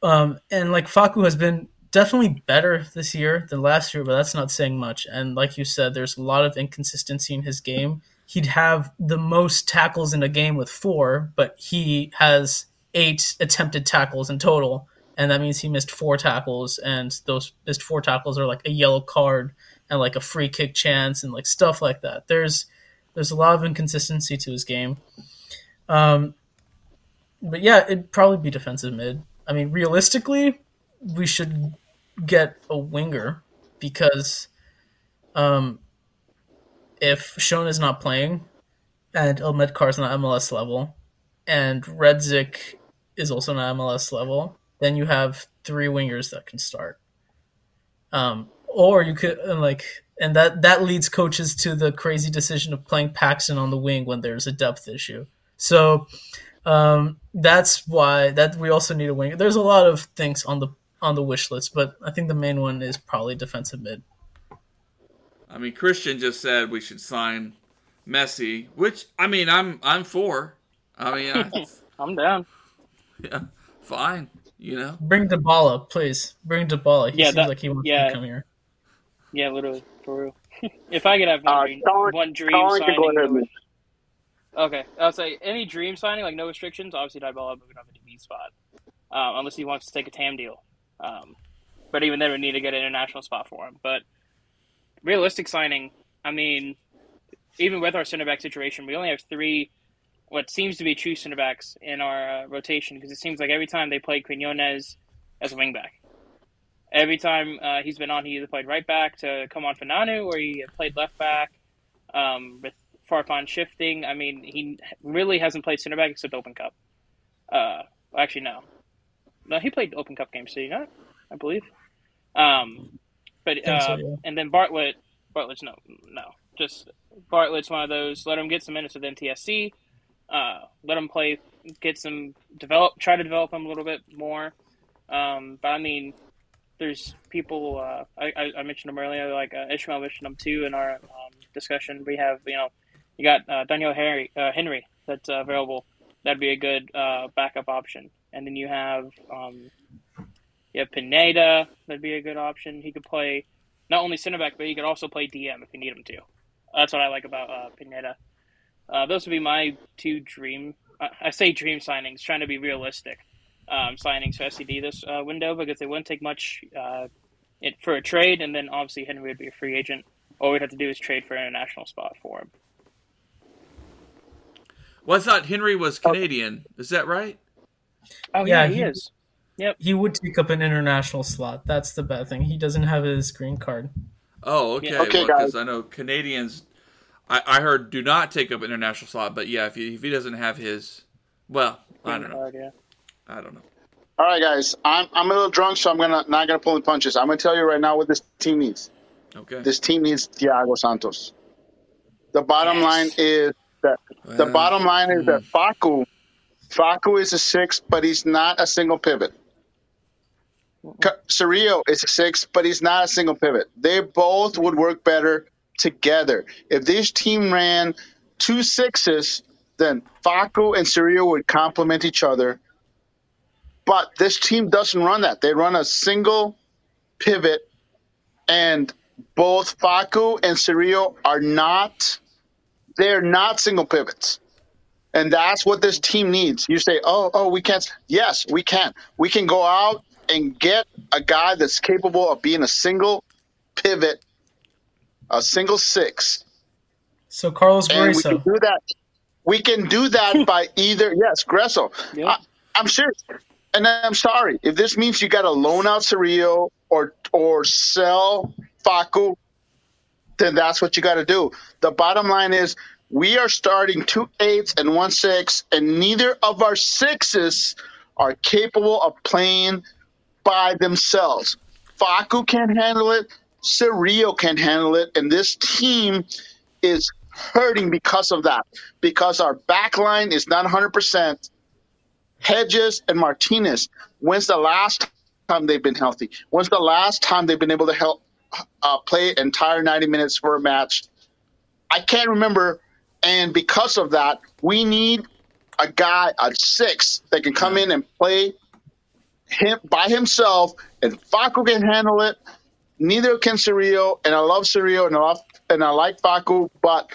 Um, and like Faku has been definitely better this year than last year, but that's not saying much. And like you said, there's a lot of inconsistency in his game. He'd have the most tackles in a game with four, but he has eight attempted tackles in total and that means he missed four tackles, and those missed four tackles are like a yellow card and like a free kick chance and like stuff like that. There's there's a lot of inconsistency to his game. Um, but yeah, it'd probably be defensive mid. I mean, realistically, we should get a winger because um, if Shone is not playing and Elmed is not MLS level and Redzik is also not MLS level, then you have three wingers that can start. Um, or you could and like, and that that leads coaches to the crazy decision of playing Paxton on the wing when there's a depth issue. So um, that's why that we also need a winger. There's a lot of things on the on the wish list, but I think the main one is probably defensive mid. I mean, Christian just said we should sign Messi, which I mean, I'm I'm for. I mean, I, I'm down. Yeah, fine. You know, bring Dybala, please. Bring Dybala. He Yeah, seems that- like he wants yeah. to come here. Yeah, literally for real. if I could have one Uh, dream, Colin- one dream Colin can signing, go ahead, no- okay, I'll say any dream signing, like no restrictions. Obviously, Dybala moving up into B spot, um, unless he wants to take a TAM deal. Um, but even then, we need to get an international spot for him. But realistic signing, I mean, even with our center back situation, we only have three, what seems to be true center backs in our uh, rotation because it seems like every time they play Quinones as a wing back. Every time uh, he's been on, he either played right back to come on for Nanu or he played left back um, with Farfan shifting. I mean, he really hasn't played center back except Open Cup. Uh, actually, no. No, he played Open Cup games, did he not? I believe. Um, but uh, so, yeah. and then Bartlett, Bartlett's no, no, just Bartlett's one of those. Let him get some minutes with NTSC. Uh, let him play, get some develop, try to develop him a little bit more. Um, but I mean, there's people. Uh, I, I mentioned them earlier, like uh, Ismael mentioned them too in our um, discussion. We have you know, you got uh, Doneil Henry, uh, Henry that's uh, available. That'd be a good uh, backup option. And then you have um, you have Pineda. That'd be a good option. He could play not only center back, but he could also play DM if you need him to. That's what I like about uh, Pineda. Uh, those would be my two dream. I I say dream signings, trying to be realistic. Um, signings for SCD this uh, window because they wouldn't take much uh, it, for a trade, and then obviously Henry would be a free agent. All we'd have to do is trade for an international spot for him. well, I thought Henry was Canadian. Is that right? Oh Yeah, yeah, he he- is. He would take up an international slot. That's the bad thing. He doesn't have his green card. Oh, okay. Yeah. Okay, Because I know Canadians. I, I heard do not take up international slot, but yeah, if he if he doesn't have his, well, I don't know. Uh, yeah. I don't know. All right, guys. I'm I'm a little drunk, so I'm gonna not gonna pull any punches. I'm gonna tell you right now what this team needs. Okay. This team needs Thiago Santos. The bottom Yes. line is that the bottom line is that Faku, Faku is a six, but he's not a single pivot. Cerrillo is a six, but he's not a single pivot. They both would work better together. If this team ran two sixes, then Facu and Cerrillo would complement each other. But this team doesn't run that. They run a single pivot, and both Facu and Cerrillo are not. They're not single pivots. And that's what this team needs. You say, oh, oh, we can't. Yes, we can. We can go out and get a guy that's capable of being a single pivot, a single six. So Carlos And we can do that. We can do that by either, yes, Gruezo. Yeah. I, I'm serious. And I'm sorry. If this means you got to loan out Cerrillo or, or sell Facu, then that's what you got to do. The bottom line is we are starting two eights and one six, and neither of our sixes are capable of playing by themselves. Faku can't handle it. Cerrillo can't handle it. And this team is hurting because of that. Because our back line is not 100%. Hedges and Martinez, when's the last time they've been healthy? When's the last time they've been able to help uh, play entire 90 minutes for a match? I can't remember. And because of that, we need a guy, a six, that can come in and play him by himself, and Facu can handle it. Neither can Cerrillo, and I love Cerrillo, and I love and I like Facu, but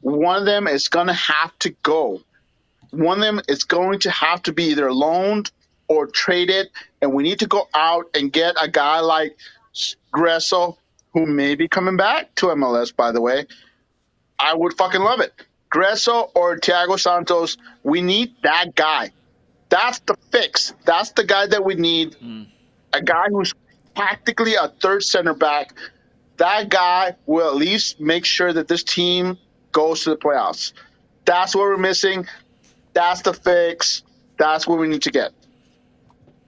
one of them is going to have to go. One of them is going to have to be either loaned or traded, and we need to go out and get a guy like Gruezo, who may be coming back to MLS, by the way. I would fucking love it. Gruezo or Thiago Santos, we need that guy. That's the fix. That's the guy that we need. Mm. A guy who's tactically a third center back. That guy will at least make sure that this team goes to the playoffs. That's what we're missing. That's the fix. That's what we need to get.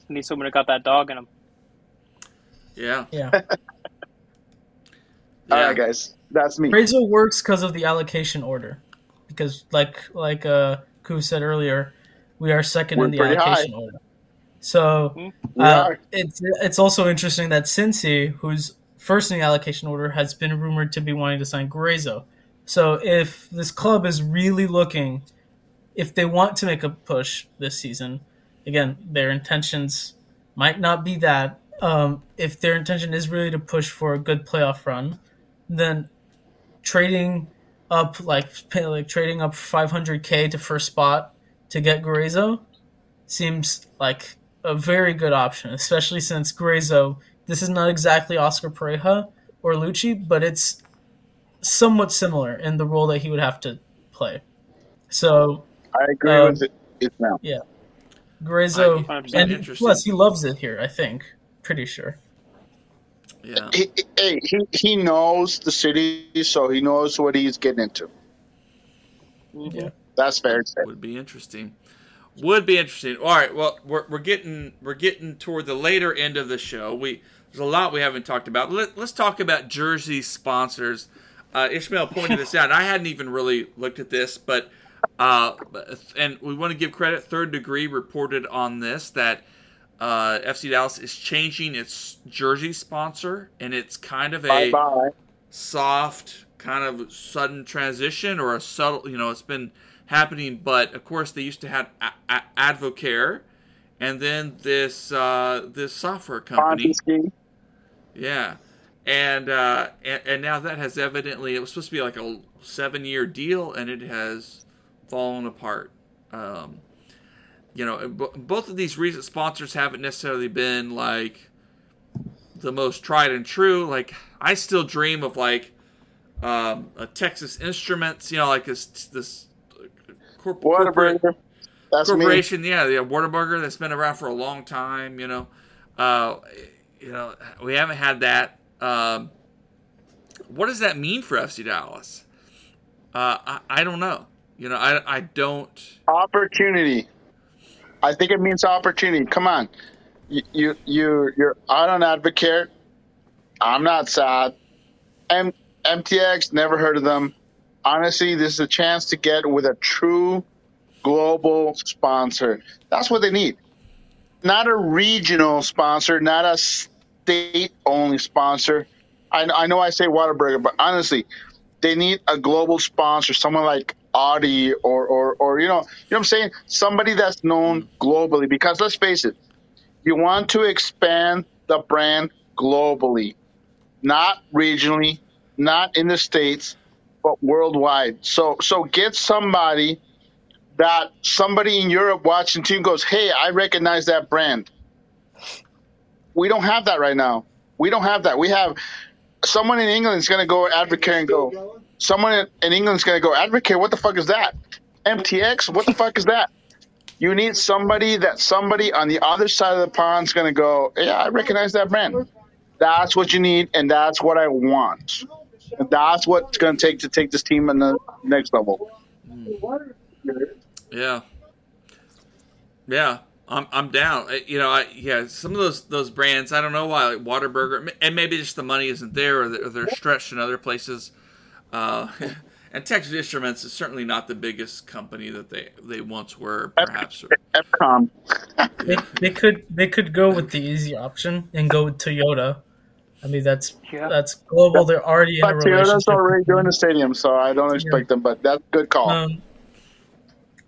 Need someone to got that dog in him. Yeah. Yeah. yeah. All right, guys. That's me. Gruezo works because of the allocation order. Because, like like uh, Koo said earlier, we are 2nd in the allocation high. order. So mm-hmm. uh, it's it's also interesting that Cincy, who's first in the allocation order, has been rumored to be wanting to sign Gruezo. So if this club is really looking, if they want to make a push this season, again, their intentions might not be that. Um, if their intention is really to push for a good playoff run, then trading up like like trading up 500k to first spot to get Gruezo seems like a very good option, especially since Gruezo, this is not exactly Oscar Pareja or Lucci, but it's somewhat similar in the role that he would have to play. So I agree um, with it. It's now. Yeah. Gruezo, and plus he loves it here, I think. Pretty sure. Yeah. He, he, he, he knows the city, so he knows what he's getting into. Yeah. That's fair. Would be interesting. Would be interesting. All right. Well, we're, we're getting we're getting toward the later end of the show. We there's a lot we haven't talked about. Let, us talk about jersey sponsors. Uh, Ismael pointed this out. I hadn't even really looked at this, but uh, and we want to give credit. Third Degree reported on this that uh, FC Dallas is changing its jersey sponsor, and it's kind of a Bye-bye. soft, kind of sudden transition, or a subtle. You know, it's been happening, but of course they used to have a- a- Advocare, and then this uh, this software company. Yeah, and, uh, and and now that has evidently it was supposed to be like a seven year deal, and it has fallen apart. Um, you know, both of these recent sponsors haven't necessarily been like the most tried and true. Like I still dream of like um, a Texas Instruments, you know, like this this corp- corporate corporation. Me. Yeah, the Whataburger that's been around for a long time. You know, uh, you know, we haven't had that. Um, what does that mean for FC Dallas? Uh, I, I don't know. You know, I, I don't. Opportunity. I think it means opportunity. Come on, you you you're, you're out on Advocare. I'm not sad. M- MTX never heard of them. Honestly, this is a chance to get with a true global sponsor. That's what they need. Not a regional sponsor, not a state only sponsor. I, I know I say Whataburger, but honestly, they need a global sponsor, someone like Audi or, or, or you know, you know what I'm saying? Somebody that's known globally. Because let's face it, you want to expand the brand globally, not regionally, not in the states, but worldwide. So so get somebody that somebody in Europe watching team goes, "Hey, I recognize that brand." We don't have that right now. We don't have that. We have someone in England is going to go Advocare and go someone in England's going to go, Advocare. what the fuck is that? MTX, what the fuck is that? You need somebody that somebody on the other side of the pond is going to go, yeah, I recognize that brand. That's what you need, and that's what I want. And that's what's going to take to take this team in the next level. Yeah. Yeah. I'm, I'm down. You know, I, yeah, some of those those brands, I don't know why, like Whataburger, and maybe just the money isn't there, or they're, or they're stretched in other places. Uh, And Texas Instruments is certainly not the biggest company that they they once were, perhaps. EPCOM. They, they could they could go with the easy option and go with Toyota. I mean that's Yeah. that's global. They're already in a But Toyota's relationship. already doing the stadium, so I don't expect them. But that's a good call. Um,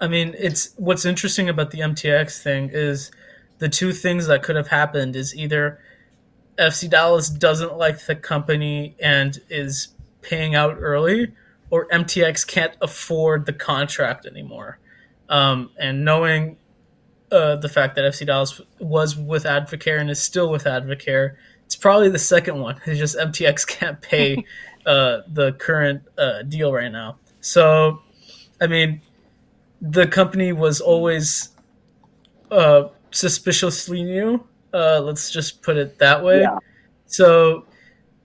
I mean, it's what's interesting about the MTX thing is the two things that could have happened is either FC Dallas doesn't like the company and is paying out early, or MTX can't afford the contract anymore. Um, and knowing uh, the fact that FC Dallas was with Advocare and is still with Advocare, it's probably the second one. It's just MTX can't pay uh, the current uh, deal right now. So, I mean, the company was always uh, suspiciously new. Uh, let's just put it that way. Yeah. So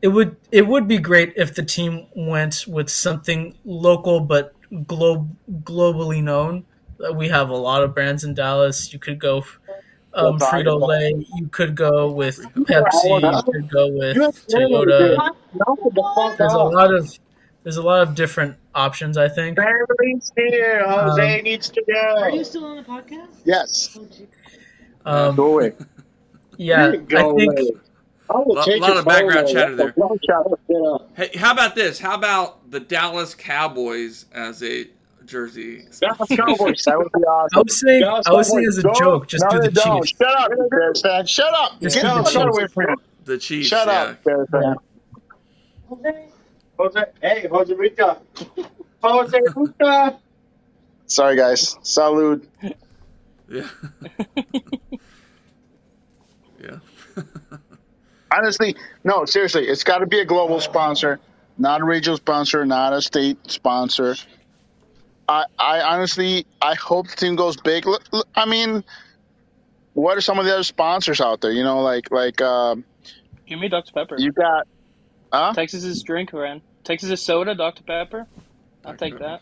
it would it would be great if the team went with something local but glo- globally known. We have a lot of brands in Dallas. You could go um, Frito Lay. You could go with Pepsi. You could go with Toyota. There's a lot of there's a lot of different options. I think. Family's here. Jose Um, needs to Are you still on the podcast? Yes. Oh. Um, Go away. yeah, Go I think. away. I will Lot- lot your of background phone chatter there. Don't shout it, get up. Hey, how about this? How about the Dallas Cowboys as a jersey? Dallas Cowboys. That would be I was saying, Dallas I was saying as a Don't- joke, just no, do they the don't. Chiefs. Shut up, Bears fan. Shut up. Just Get the out shut Chiefs. away from him. The Chiefs. Shut yeah. up, Bears fan. Jose? Jose, hey, Jose Rita. Jose Rita. Sorry, guys. Salud. Yeah. yeah. Honestly, no, seriously, it's got to be a global sponsor, not a regional sponsor, not a state sponsor. I, I honestly, I hope the team goes big. Look, look, I mean, what are some of the other sponsors out there? You know, like like um, Give me Dr. Pepper. you got, huh? Texas's drink, Texas is soda, Dr. Pepper. I'll Dr. take Pepper. that.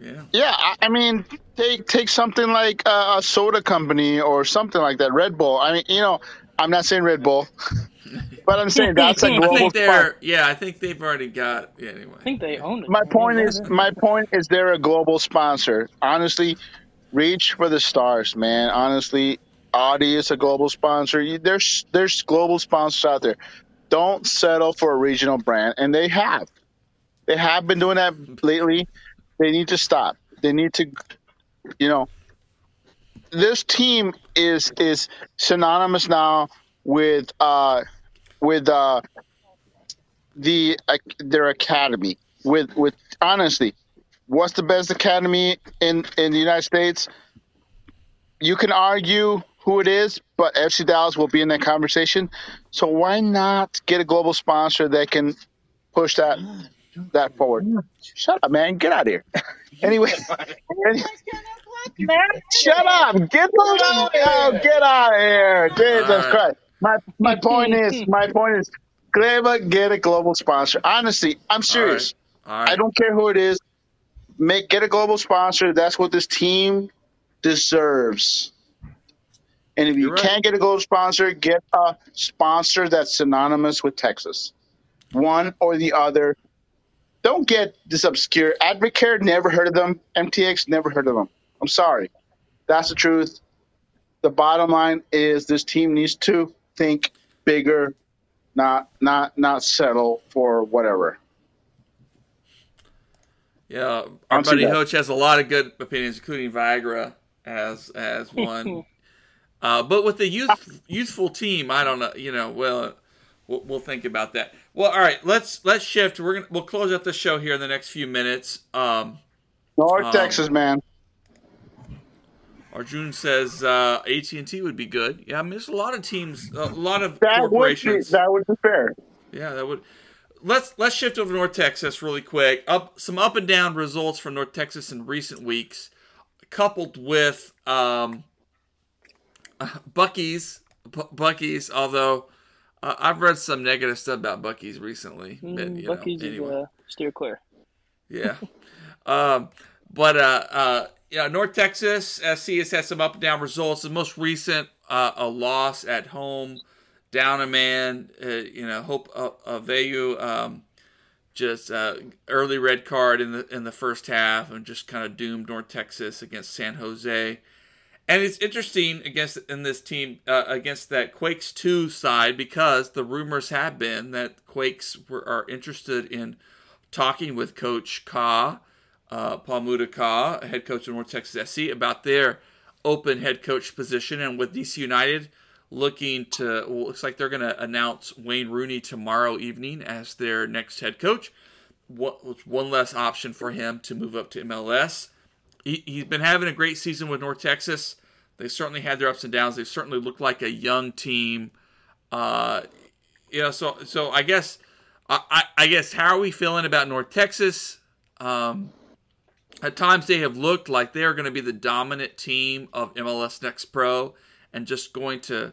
Yeah. Yeah, I, I mean, take take something like uh, a soda company or something like that. Red Bull. I mean, you know, I'm not saying Red Bull, but I'm saying that's a I global think they're. Yeah, I think they've already got. Yeah. Anyway. I think they own it. My point is, my point is, they're a global sponsor. Honestly, reach for the stars, man. Honestly, Audi is a global sponsor. There's there's global sponsors out there. Don't settle for a regional brand, and they have. They have been doing that lately. They need to stop. They need to, you know. This team is is synonymous now with uh with uh the uh, their academy. With with honestly what's the best academy in in the united states? You can argue who it is but fc dallas will be in that conversation. So why not get a global sponsor that can push that that forward? Shut up man. Get out of here anyway shut up get the out oh, get out of here jesus All right. christ my my point is my point is Gleba, get a global sponsor. Honestly, I'm serious. All right. I don't care who it is. Make get a global sponsor. That's what this team deserves. And if you You're can't get a global sponsor, get a sponsor that's synonymous with Texas. One or the other. Don't get this obscure. Advocare, never heard of them. MTX, never heard of them. I'm sorry. That's the truth. The bottom line is this team needs to think bigger, not not not settle for whatever. Yeah, our I'll buddy that. Hoach has a lot of good opinions, including Viagra as as one. uh, but with the youth youthful team, I don't know. You know, well, we'll, we'll think about that. Well, all right, let's let's shift. We're gonna we'll close out the show here in the next few minutes. Um, North Um, Texas, man. Arjun says uh, AT and T would be good. Yeah, I mean, there's a lot of teams, a lot of That would be corporations. that would be fair. Yeah, that would. Let's let's shift over to North Texas really quick. Up some up and down results from North Texas in recent weeks, coupled with um, Buc-ee's Bu- Buc-ee's. Although uh, I've read some negative stuff about Buc-ee's recently. But, Mm, you know, Buc-ee's anyway. is uh, steer clear. Yeah. um, but uh, uh, yeah, North Texas SC has had some up and down results. The most recent, uh, a loss at home, down a man. Uh, you know, Hope uh, Avayevu um, just uh, early red card in the in the first half and just kind of doomed North Texas against San Jose. And it's interesting against in this team uh, against that Quakes two side because the rumors have been that Quakes were, are interested in talking with Coach Kah, uh, Pa Modou head coach of North Texas SC, about their open head coach position. And with DC United looking to, well, looks like they're going to announce Wayne Rooney tomorrow evening as their next head coach. What one less option for him to move up to MLS? He, he's been having a great season with North Texas. They certainly had their ups and downs. They certainly looked like a young team. Uh, you know, so so I guess I, I guess how are we feeling about North Texas? Um, at times they have looked like they are going to be the dominant team of MLS Next Pro and just going to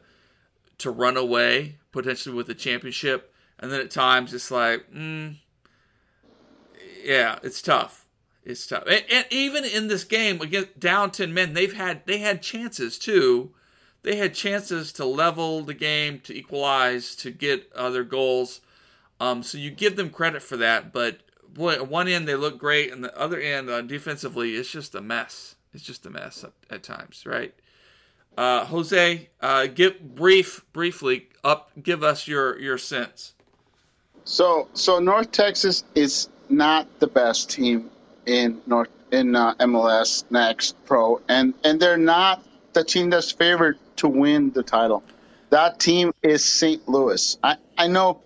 to run away potentially with the championship. And then at times it's like, mm, yeah, it's tough. It's tough. And, and, even in this game against down ten men, they've had they had chances too. They had chances to level the game, to equalize, to get other goals. Um, so you give them credit for that, but boy, one end they look great, and the other end uh, defensively, it's just a mess. It's just a mess at, at times, right? Uh, Jose, uh, give brief, briefly up. Give us your your sense. So, so North Texas is not the best team in North in uh, MLS Next Pro, and and they're not the team that's favored to win the title. That team is St. Louis. I, I know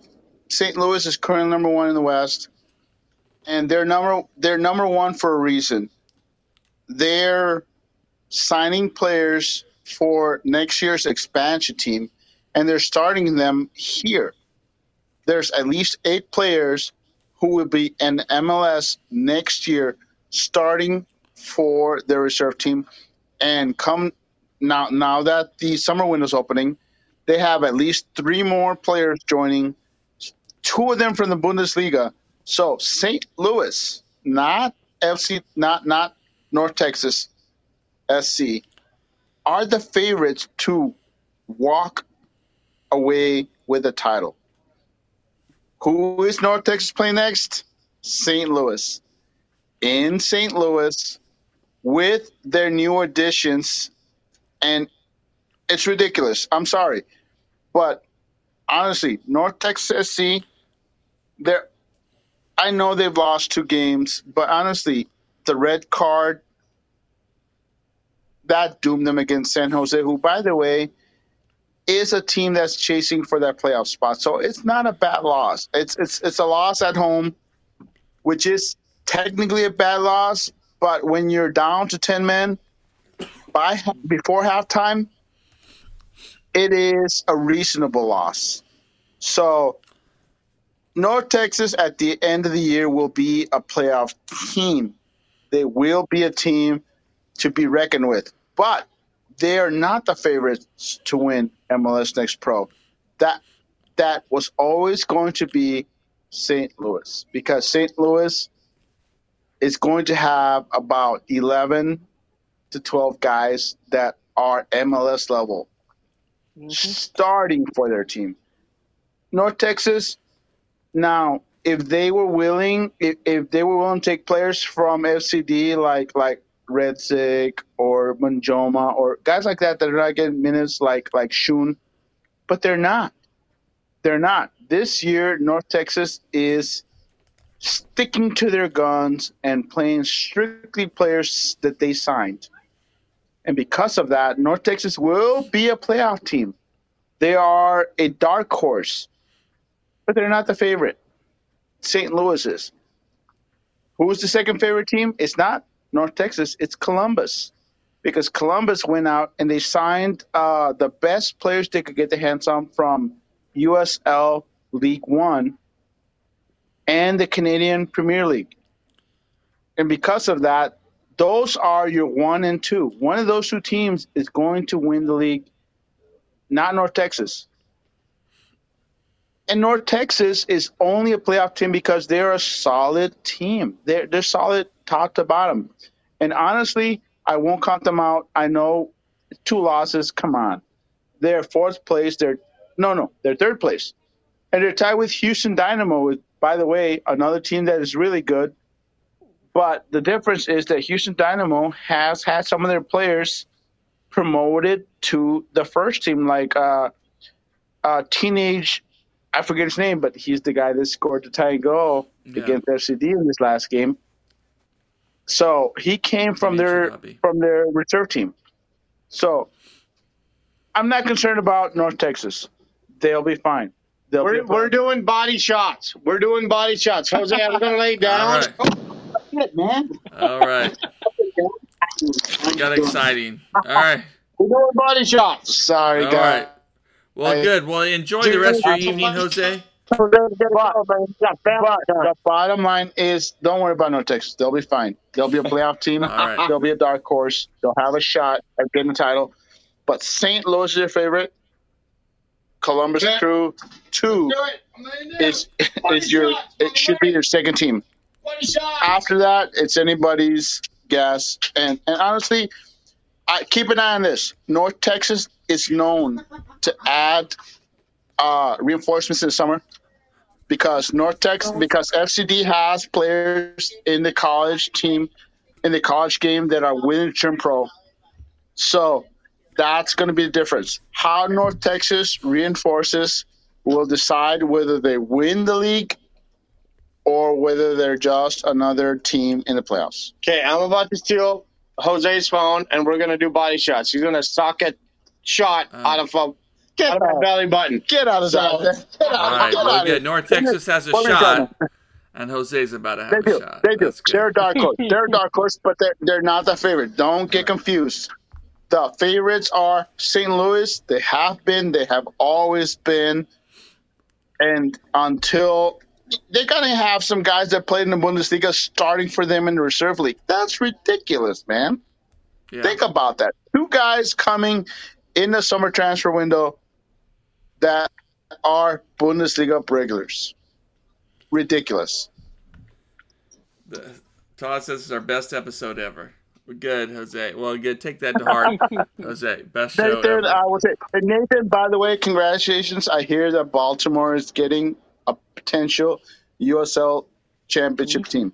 St. Louis is currently number one in the West, and they're number they're number one for a reason. They're signing players for next year's expansion team, and they're starting them here. There's at least eight players who will be in MLS next year starting for their reserve team. And come now, now that the summer window is opening, they have at least three more players joining, two of them from the Bundesliga. So St. Louis, not FC, not not North Texas SC, are the favorites to walk away with the title. Who is North Texas playing next? St. Louis. In St. Louis with their new additions, and it's ridiculous. I'm sorry. But honestly, North Texas SC, they're I know they've lost two games, but honestly, the red card that doomed them against San Jose, who, by the way, is a team that's chasing for that playoff spot. So it's not a bad loss. It's it's it's a loss at home, which is technically a bad loss. But when you're down to ten men by before halftime, it is a reasonable loss. So North Texas at the end of the year will be a playoff team. They will be a team to be reckoned with. But they are not the favorites to win MLS Next Pro. That that was always going to be St. Louis because St. Louis is going to have about 11 to 12 guys that are MLS level mm-hmm. starting for their team. North Texas, now if they were willing, if, if they were willing to take players from FCD like like Redzik or Munjoma or guys like that that are not getting minutes like like Shun, but they're not. They're not. This year, North Texas is sticking to their guns and playing strictly players that they signed. And because of that, North Texas will be a playoff team. They are a dark horse, but they're not the favorite. St. Louis is. Who's the second favorite team? It's not North Texas, it's Columbus. Because Columbus went out and they signed uh, the best players they could get their hands on from USL League One and the Canadian Premier League. And because of that, those are your one and two. One of those two teams is going to win the league, not North Texas. And North Texas is only a playoff team because they're a solid team. They're they're solid top to bottom. And honestly, I won't count them out. I know two losses. Come on, they're fourth place. They're no, no, they're third place. and they're tied with Houston Dynamo. With, by the way, another team that is really good. But the difference is that Houston Dynamo has had some of their players promoted to the first team, like uh, uh, teenage. I forget his name, but he's the guy that scored the tying goal Yeah. against FCD in this last game. So he came from their from their reserve team. So I'm not concerned about North Texas. They'll be fine. They'll We're, be we're doing body shots. We're doing body shots. Jose, I'm going to lay down. right. Oh, Shit, man. All right. Got exciting. All right. We're doing body shots. Sorry, All guys. right. Well, Hey. good. Well, enjoy the rest of your evening, Jose. But, but the bottom line is, don't worry about North Texas. They'll be fine. They'll be a playoff team. All right. They'll be a dark horse. They'll have a shot at getting the title. But St. Louis is your favorite. Columbus Yeah. Crew two Do it. I'm laying down. is is your it should be your second team. After that, it's anybody's guess. And and honestly, I keep an eye on this. North Texas is known to add uh, reinforcements in the summer because North Texas because FCD has players in the college team in the college game that are winning to turn pro. So that's going to be the difference. How North Texas reinforces will decide whether they win the league or whether they're just another team in the playoffs. Okay, I'm about to steal Jose's phone, and we're gonna do body shots. He's gonna sock a shot Uh. out of a Get out of my belly button. get out of that. Get out, All right. get Well, out good. North Texas has a shot, tell and Jose's about to have They a do. shot. They do. That's good. They're a dark horse. They're a dark horse, but they're, they're not the favorite. Don't get confused. The favorites are St. Louis. They have been. They have always been. And until they're going to have some guys that played in the Bundesliga starting for them in the reserve league. That's ridiculous, man. Yeah. Think about that. Two guys coming in the summer transfer window that are Bundesliga regulars. Ridiculous. The- Todd says it's our best episode ever. We're good, Jose. Well, good. Take that to heart, Jose. Best show Nathan, ever. I will say, and Nathan, by the way, congratulations. I hear that Baltimore is getting a potential USL championship team.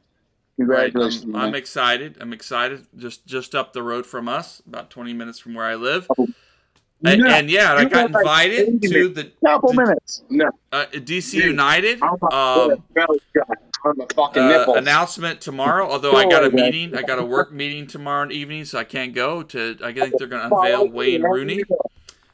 Right. I'm. I'm excited. I'm excited. Just just up the road from us, about 20 minutes from where I live. Oh. And, Yeah. and yeah, I You got got like invited 80 to the Couple the- minutes. No. uh, DC United Oh my um, on the fucking uh, announcement tomorrow. Although I got a meeting, I got a work meeting tomorrow evening, so I can't go. To I think they're going to unveil Wayne Rooney,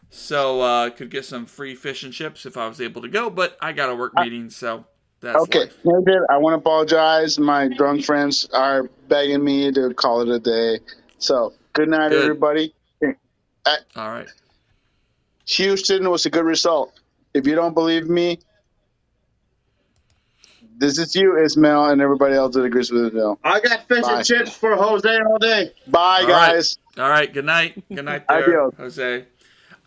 so uh, could get some free fish and chips if I was able to go. But I got a work meeting, so that's Okay, life. Nathan, I want to apologize. My drunk friends are begging me to call it a day. So, good night, Good. everybody. All right. Houston was a good result. If you don't believe me, this is you, Ismael, and everybody else that agrees with Ismael. I got fish Bye. and chips for Jose all day. Bye, All right. guys. All right. Good night. Good night, there, Jose.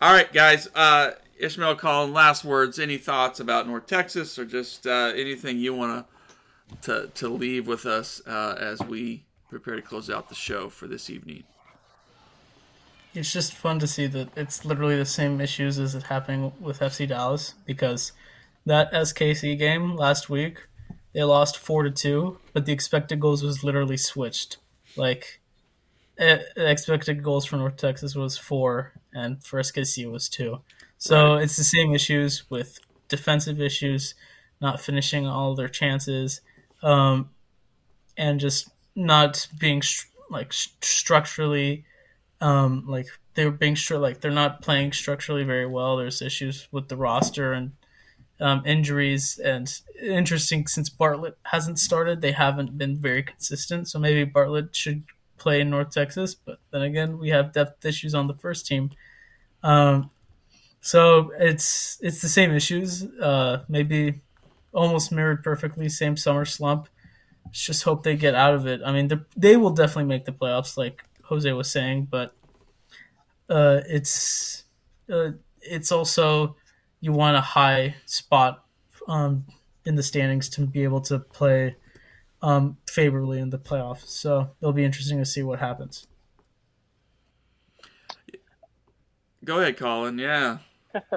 All right, guys. Uh, Ishmael Collin, last words. Any thoughts about North Texas, or just uh, anything you want to to leave with us uh, as we prepare to close out the show for this evening? It's just fun to see that it's literally the same issues as it happening with FC Dallas because that SKC game last week they lost four to two, but the expected goals was literally switched. Like expected goals for North Texas was four, and for SKC was two. So it's the same issues with defensive issues, not finishing all their chances, um, and just not being like st- structurally um, like they're being stru- like they're not playing structurally very well. There's issues with the roster and um, injuries, and interesting since Bartlett hasn't started, they haven't been very consistent. So maybe Bartlett should play in North Texas, but then again, we have depth issues on the first team. Um, so it's it's the same issues, uh, maybe almost mirrored perfectly, same summer slump. Let's just hope they get out of it. I mean, they will definitely make the playoffs, like Jose was saying, but uh, it's uh, it's also you want a high spot um, in the standings to be able to play um, favorably in the playoffs. So it'll be interesting to see what happens. Go ahead, Colin. Yeah.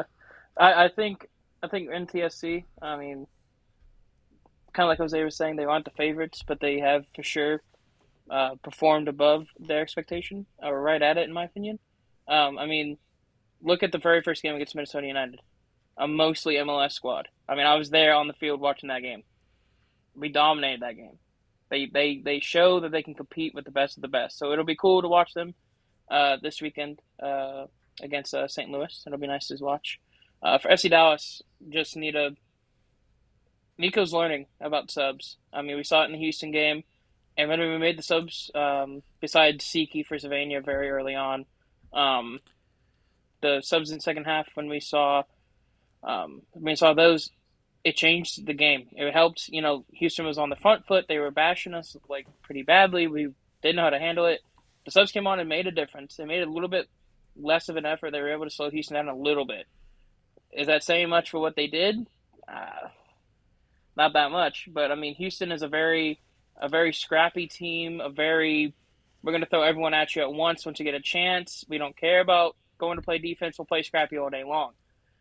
I, I think I think NTSC. I mean, kind of like Jose was saying, they aren't the favorites, but they have for sure uh, performed above their expectation, or right at it, in my opinion. Um, I mean, look at the very first game against Minnesota United, a mostly MLS squad. I mean, I was there on the field watching that game. We dominated that game. They they they show that they can compete with the best of the best. So it'll be cool to watch them uh, this weekend uh, against uh, St. Louis. It'll be nice to watch. Uh, for FC Dallas, just need a Nico's learning about subs. I mean, we saw it in the Houston game, and when we made the subs, um, besides Siki for Servania very early on, um, the subs in the second half when we saw um, when we saw those, it changed the game. It helped. You know, Houston was on the front foot. They were bashing us like pretty badly. We didn't know how to handle it. The subs came on and made a difference. They made a little bit less of an effort. They were able to slow Houston down a little bit. Is that saying much for what they did? Uh, not that much, but I mean, Houston is a very, a very scrappy team. A very, we're going to throw everyone at you at once once you get a chance. We don't care about going to play defense. We'll play scrappy all day long.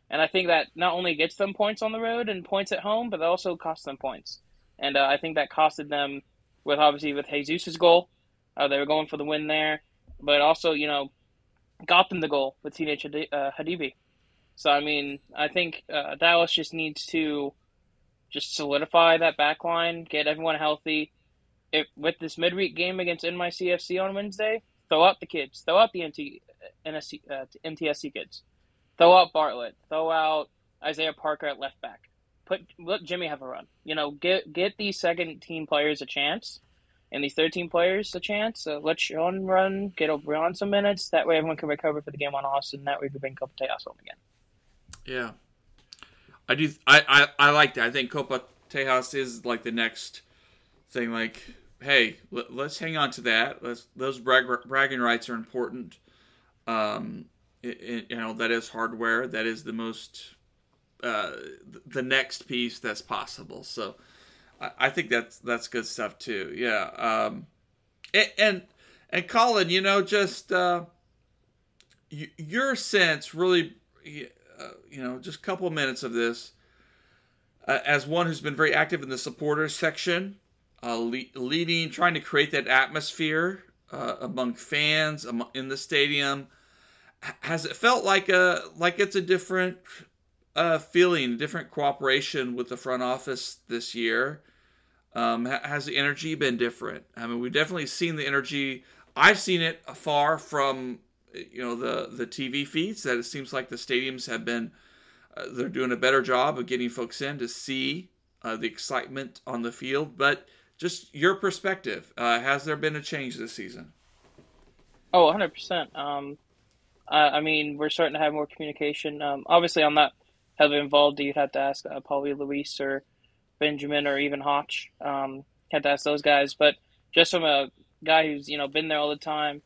And I think that not only gets them points on the road and points at home, but it also costs them points. And uh, I think that costed them with obviously with Jesus's goal. Uh, they were going for the win there, but also you know got them the goal with Teenage uh, Hadebe. So I mean, I think uh, Dallas just needs to just solidify that back line, get everyone healthy. With this midweek game against NYCFC on Wednesday, throw out the kids, throw out the NT, NSC, uh, kids, throw out Bartlett, throw out Isaiah Parker at left back. Put let Jimmy have a run. You know, get get these second team players a chance, and these third team players a chance. So let Sean run, get Obrian some minutes. That way, everyone can recover for the game on Austin. That way, we can bring Copa Tejas home again. Yeah, I do. I, I I like that. I think Copa Tejas is like the next thing. Like, hey, let, us hang on to that. Let's, those brag, bragging rights are important. Um, it, it, you know that is hardware. That is the most uh, the next piece that's possible. So I, I think that's that's good stuff too. Yeah. Um, and, and and Colin, you know, just uh, your sense really, uh, you know, just a couple minutes of this. Uh, as one who's been very active in the supporters section, uh, le- leading, trying to create that atmosphere uh, among fans in the stadium, has it felt like a like it's a different uh, feeling, different cooperation with the front office this year? Um, has the energy been different? I mean, we've definitely seen the energy. I've seen it far from you know the the TV feeds. That it seems like the stadiums have been uh, they're doing a better job of getting folks in to see uh, the excitement on the field. But just your perspective, uh, has there been a change this season? Oh, 100 percent. Um, uh, I mean, we're starting to have more communication. Um, obviously, I'm not heavily involved. You'd have to ask uh, Paulie Luis or Benjamin or even Hotch. Um, had to ask those guys. But just from a guy who's you know been there all the time,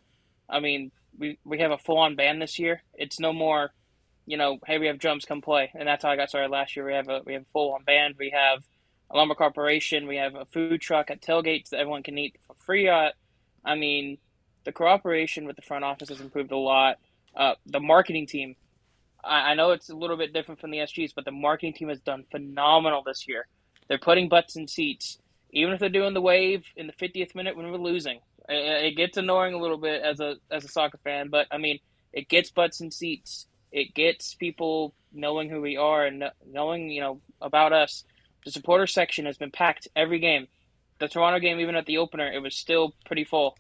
I mean, we we have a full on band this year. It's no more, you know, hey, we have drums, come play, and that's how I got started last year. We have a we have a full on band. We have lumber corporation. We have a food truck at tailgates that everyone can eat for free. At. I mean, the cooperation with the front office has improved a lot. Uh, the marketing team, I, I know it's a little bit different from the SGs, but the marketing team has done phenomenal this year. They're putting butts in seats, even if they're doing the wave in the 50th minute when we're losing. It, it gets annoying a little bit as a as a soccer fan, but I mean, it gets butts in seats. It gets people knowing who we are and knowing you know about us. The supporter section has been packed every game. The Toronto game, even at the opener, it was still pretty full.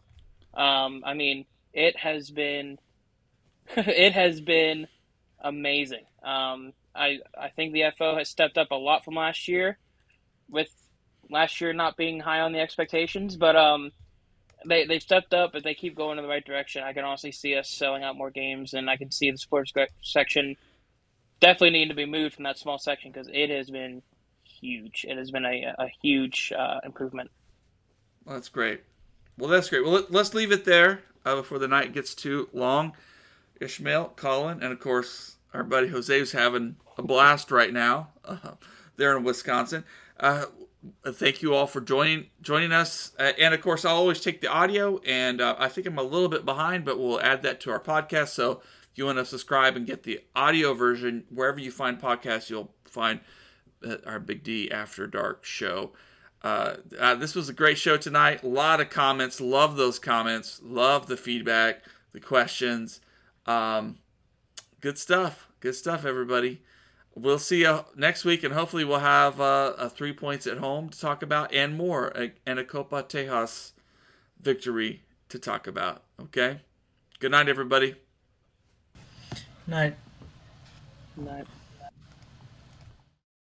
Um, I mean, it has been it has been amazing. Um, I I think the FO has stepped up a lot from last year, with last year not being high on the expectations, but um, they they've stepped up. If they keep going in the right direction, I can honestly see us selling out more games, and I can see the sports section definitely needing to be moved from that small section because it has been huge. It has been a a huge uh, improvement. Well, that's great. Well, that's great. Well, let, us leave it there uh, before the night gets too long. Ishmael, Colin, and of course our buddy Jose is having a blast right now uh, there in Wisconsin. Uh, thank you all for joining joining us, uh, and of course I'll always take the audio, and uh, I think I'm a little bit behind, but we'll add that to our podcast. So If you want to subscribe and get the audio version, wherever you find podcasts, you'll find our Big D After Dark show. Uh, uh, this was a great show tonight. A lot of comments. Love those comments. Love the feedback, the questions. Um, good stuff. Good stuff, everybody. We'll see you next week, and hopefully we'll have uh, a three points at home to talk about and more, and a Copa Tejas victory to talk about. Okay? Good night, everybody. Night. Night.